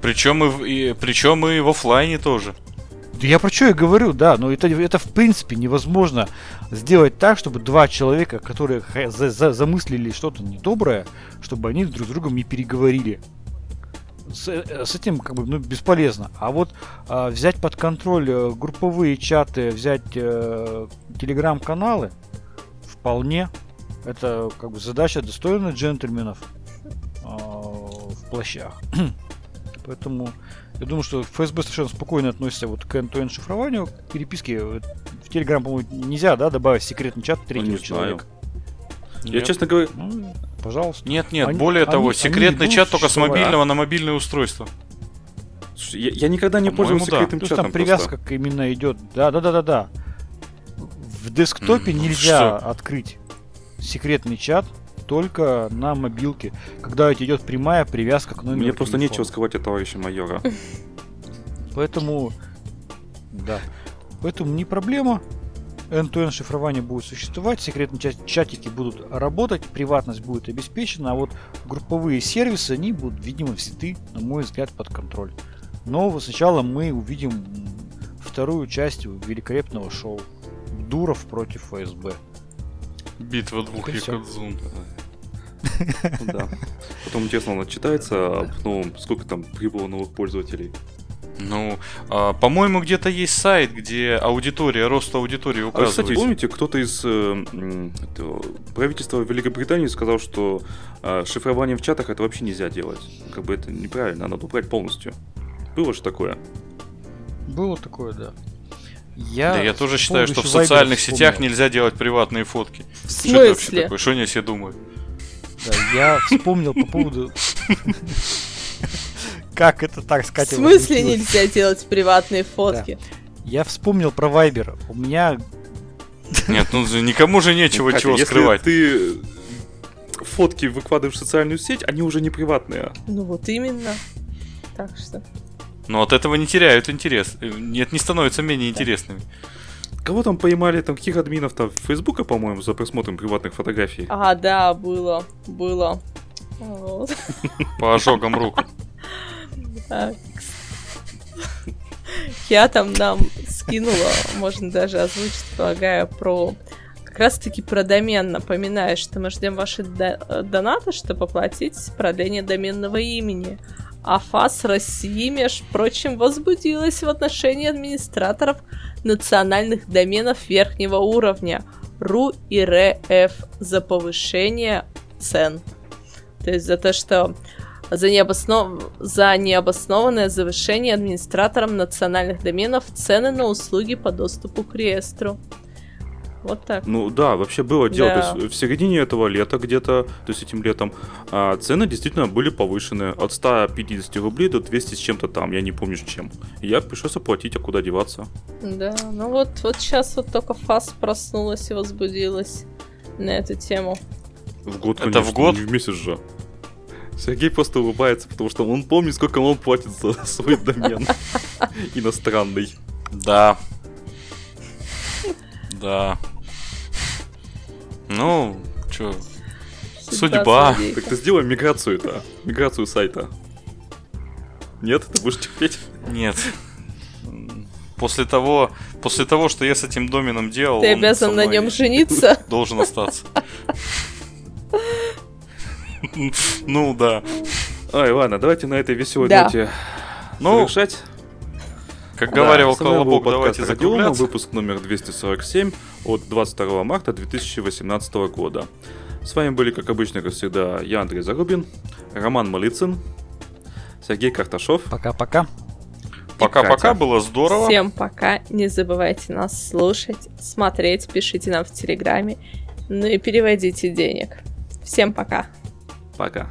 Speaker 3: Причем и, в, и, причем и в офлайне тоже.
Speaker 2: Да я про что я говорю, да, но это, это в принципе невозможно сделать так, чтобы два человека, которые за, за, замыслили что-то недоброе, чтобы они друг с другом не переговорили с, э, с этим как бы ну, бесполезно. А вот а, взять под контроль э, групповые чаты, взять э, телеграм-каналы, вполне. Это как бы задача достойна джентльменов э, в плащах. Поэтому я думаю, что ФСБ совершенно спокойно относится вот к end-to-end шифрованию, к переписке. в Телеграм, по-моему, нельзя, да, добавить секретный чат третьего
Speaker 1: Ну, не знаю.
Speaker 2: человека.
Speaker 1: Я,
Speaker 3: Нет.
Speaker 1: честно говоря,
Speaker 2: Ну, пожалуйста.
Speaker 3: Нет, нет,
Speaker 2: Они-
Speaker 3: более того,
Speaker 2: они-
Speaker 3: секретный
Speaker 2: они
Speaker 3: чат только с
Speaker 2: существовать.
Speaker 3: мобильного на мобильное устройство.
Speaker 1: слушай, я, я никогда не пользовался
Speaker 3: да.
Speaker 1: секретным
Speaker 2: То
Speaker 1: чатом.
Speaker 2: там привязка
Speaker 1: просто.
Speaker 2: именно идет. Да, да, да, да, да. В десктопе
Speaker 3: ну
Speaker 2: нельзя
Speaker 3: что?
Speaker 2: открыть секретный чат только на мобилке, когда у тебя идет прямая привязка к номеру.
Speaker 1: Мне просто
Speaker 2: телефона.
Speaker 1: нечего сказать от товарища майора.
Speaker 2: Поэтому, да. Поэтому не проблема. End-to-end шифрование будет существовать, секретные ча- чатики будут работать, приватность будет обеспечена, а вот групповые сервисы, они будут, видимо, взяты, на мой взгляд, под контроль. Но сначала мы увидим вторую часть великолепного шоу. Дуров против ФСБ.
Speaker 3: Битва двух якудзун.
Speaker 1: Ну да. Потом интересно, он отчитается, ну, сколько там прибыло новых пользователей.
Speaker 3: Ну, а, по-моему, где-то есть сайт, где аудитория, рост аудитории
Speaker 1: А, кстати,
Speaker 3: указывается.
Speaker 1: помните, кто-то из э, правительства Великобритании сказал, что э, шифрование в чатах это вообще нельзя делать. Как бы это неправильно, надо убрать полностью. Было же такое.
Speaker 2: Было такое, да. Я,
Speaker 3: Да я тоже считаю, что в социальных сетях
Speaker 2: вспомнил.
Speaker 3: нельзя делать приватные фотки.
Speaker 4: В
Speaker 3: Что это вообще
Speaker 4: смысле?
Speaker 3: такое? Что они себе думают?
Speaker 2: Да, я вспомнил по поводу... Как это так,
Speaker 4: В
Speaker 2: Катя?
Speaker 4: смысле нельзя делать приватные фотки?
Speaker 2: Я вспомнил про Вайбер. У меня
Speaker 3: Нет, ну никому же нечего
Speaker 1: Катя,
Speaker 3: чего
Speaker 1: если
Speaker 3: скрывать.
Speaker 1: ты фотки выкладываешь в социальную сеть, они уже не приватные.
Speaker 4: Ну вот именно. Так что.
Speaker 3: Но от этого не теряют интерес. Э, Нет, не становятся менее интересными.
Speaker 1: Кого там поймали, там каких админов там Фейсбука, по-моему, за просмотром приватных фотографий?
Speaker 4: А, да, было. Было. Вот.
Speaker 3: По ожогам рук.
Speaker 4: Я там нам скинула, можно даже озвучить, полагаю, про как раз таки про домен. Напоминаю, что мы ждем ваши до- э, донаты, чтобы оплатить продление доменного имени. А ФАС России, между прочим, возбудилась в отношении администраторов национальных доменов верхнего уровня РУ и РФ за повышение цен. То есть за то, что за, необоснов... за необоснованное завышение администратором национальных доменов цены на услуги по доступу к реестру. Вот так.
Speaker 1: Ну да, вообще было дело.
Speaker 4: Да.
Speaker 1: То есть в середине этого лета где-то, то есть этим летом, а, цены действительно были повышены от 150 рублей до 200 с чем-то там, я не помню с чем. Я пришлось оплатить, а куда деваться?
Speaker 4: Да, ну вот, вот сейчас вот только ФАС проснулась и возбудилась на эту тему.
Speaker 1: В год,
Speaker 3: Это
Speaker 1: конечно,
Speaker 3: в год?
Speaker 1: не в месяц же. Сергей просто улыбается, потому что он помнит, сколько он платит за свой домен иностранный.
Speaker 3: Да. Да. Ну, чё, Судьба.
Speaker 1: Так ты сделай миграцию это, миграцию сайта. Нет, ты будешь терпеть.
Speaker 3: нет. После того, после того, что я с этим доменом делал,
Speaker 4: Ты обязан на нем жениться.
Speaker 3: должен остаться. Ну да.
Speaker 1: Ай, ладно, давайте на этой веселой
Speaker 4: Да.
Speaker 1: ноте
Speaker 3: Ну,
Speaker 1: завершать.
Speaker 3: как говорил
Speaker 1: Да, был
Speaker 3: Колобок, давайте
Speaker 1: «Радиома»,
Speaker 3: закругляться.
Speaker 1: выпуск номер 247 от 22 марта 2018 года. С вами были, как обычно, как всегда, я, Андрей Зарубин, Роман Малицын, Сергей Карташов.
Speaker 2: пока-пока.
Speaker 3: Пока-пока, было здорово.
Speaker 4: Всем пока. Не забывайте нас слушать, смотреть, пишите нам в Телеграме. Ну и переводите денег. Всем пока.
Speaker 1: Пока.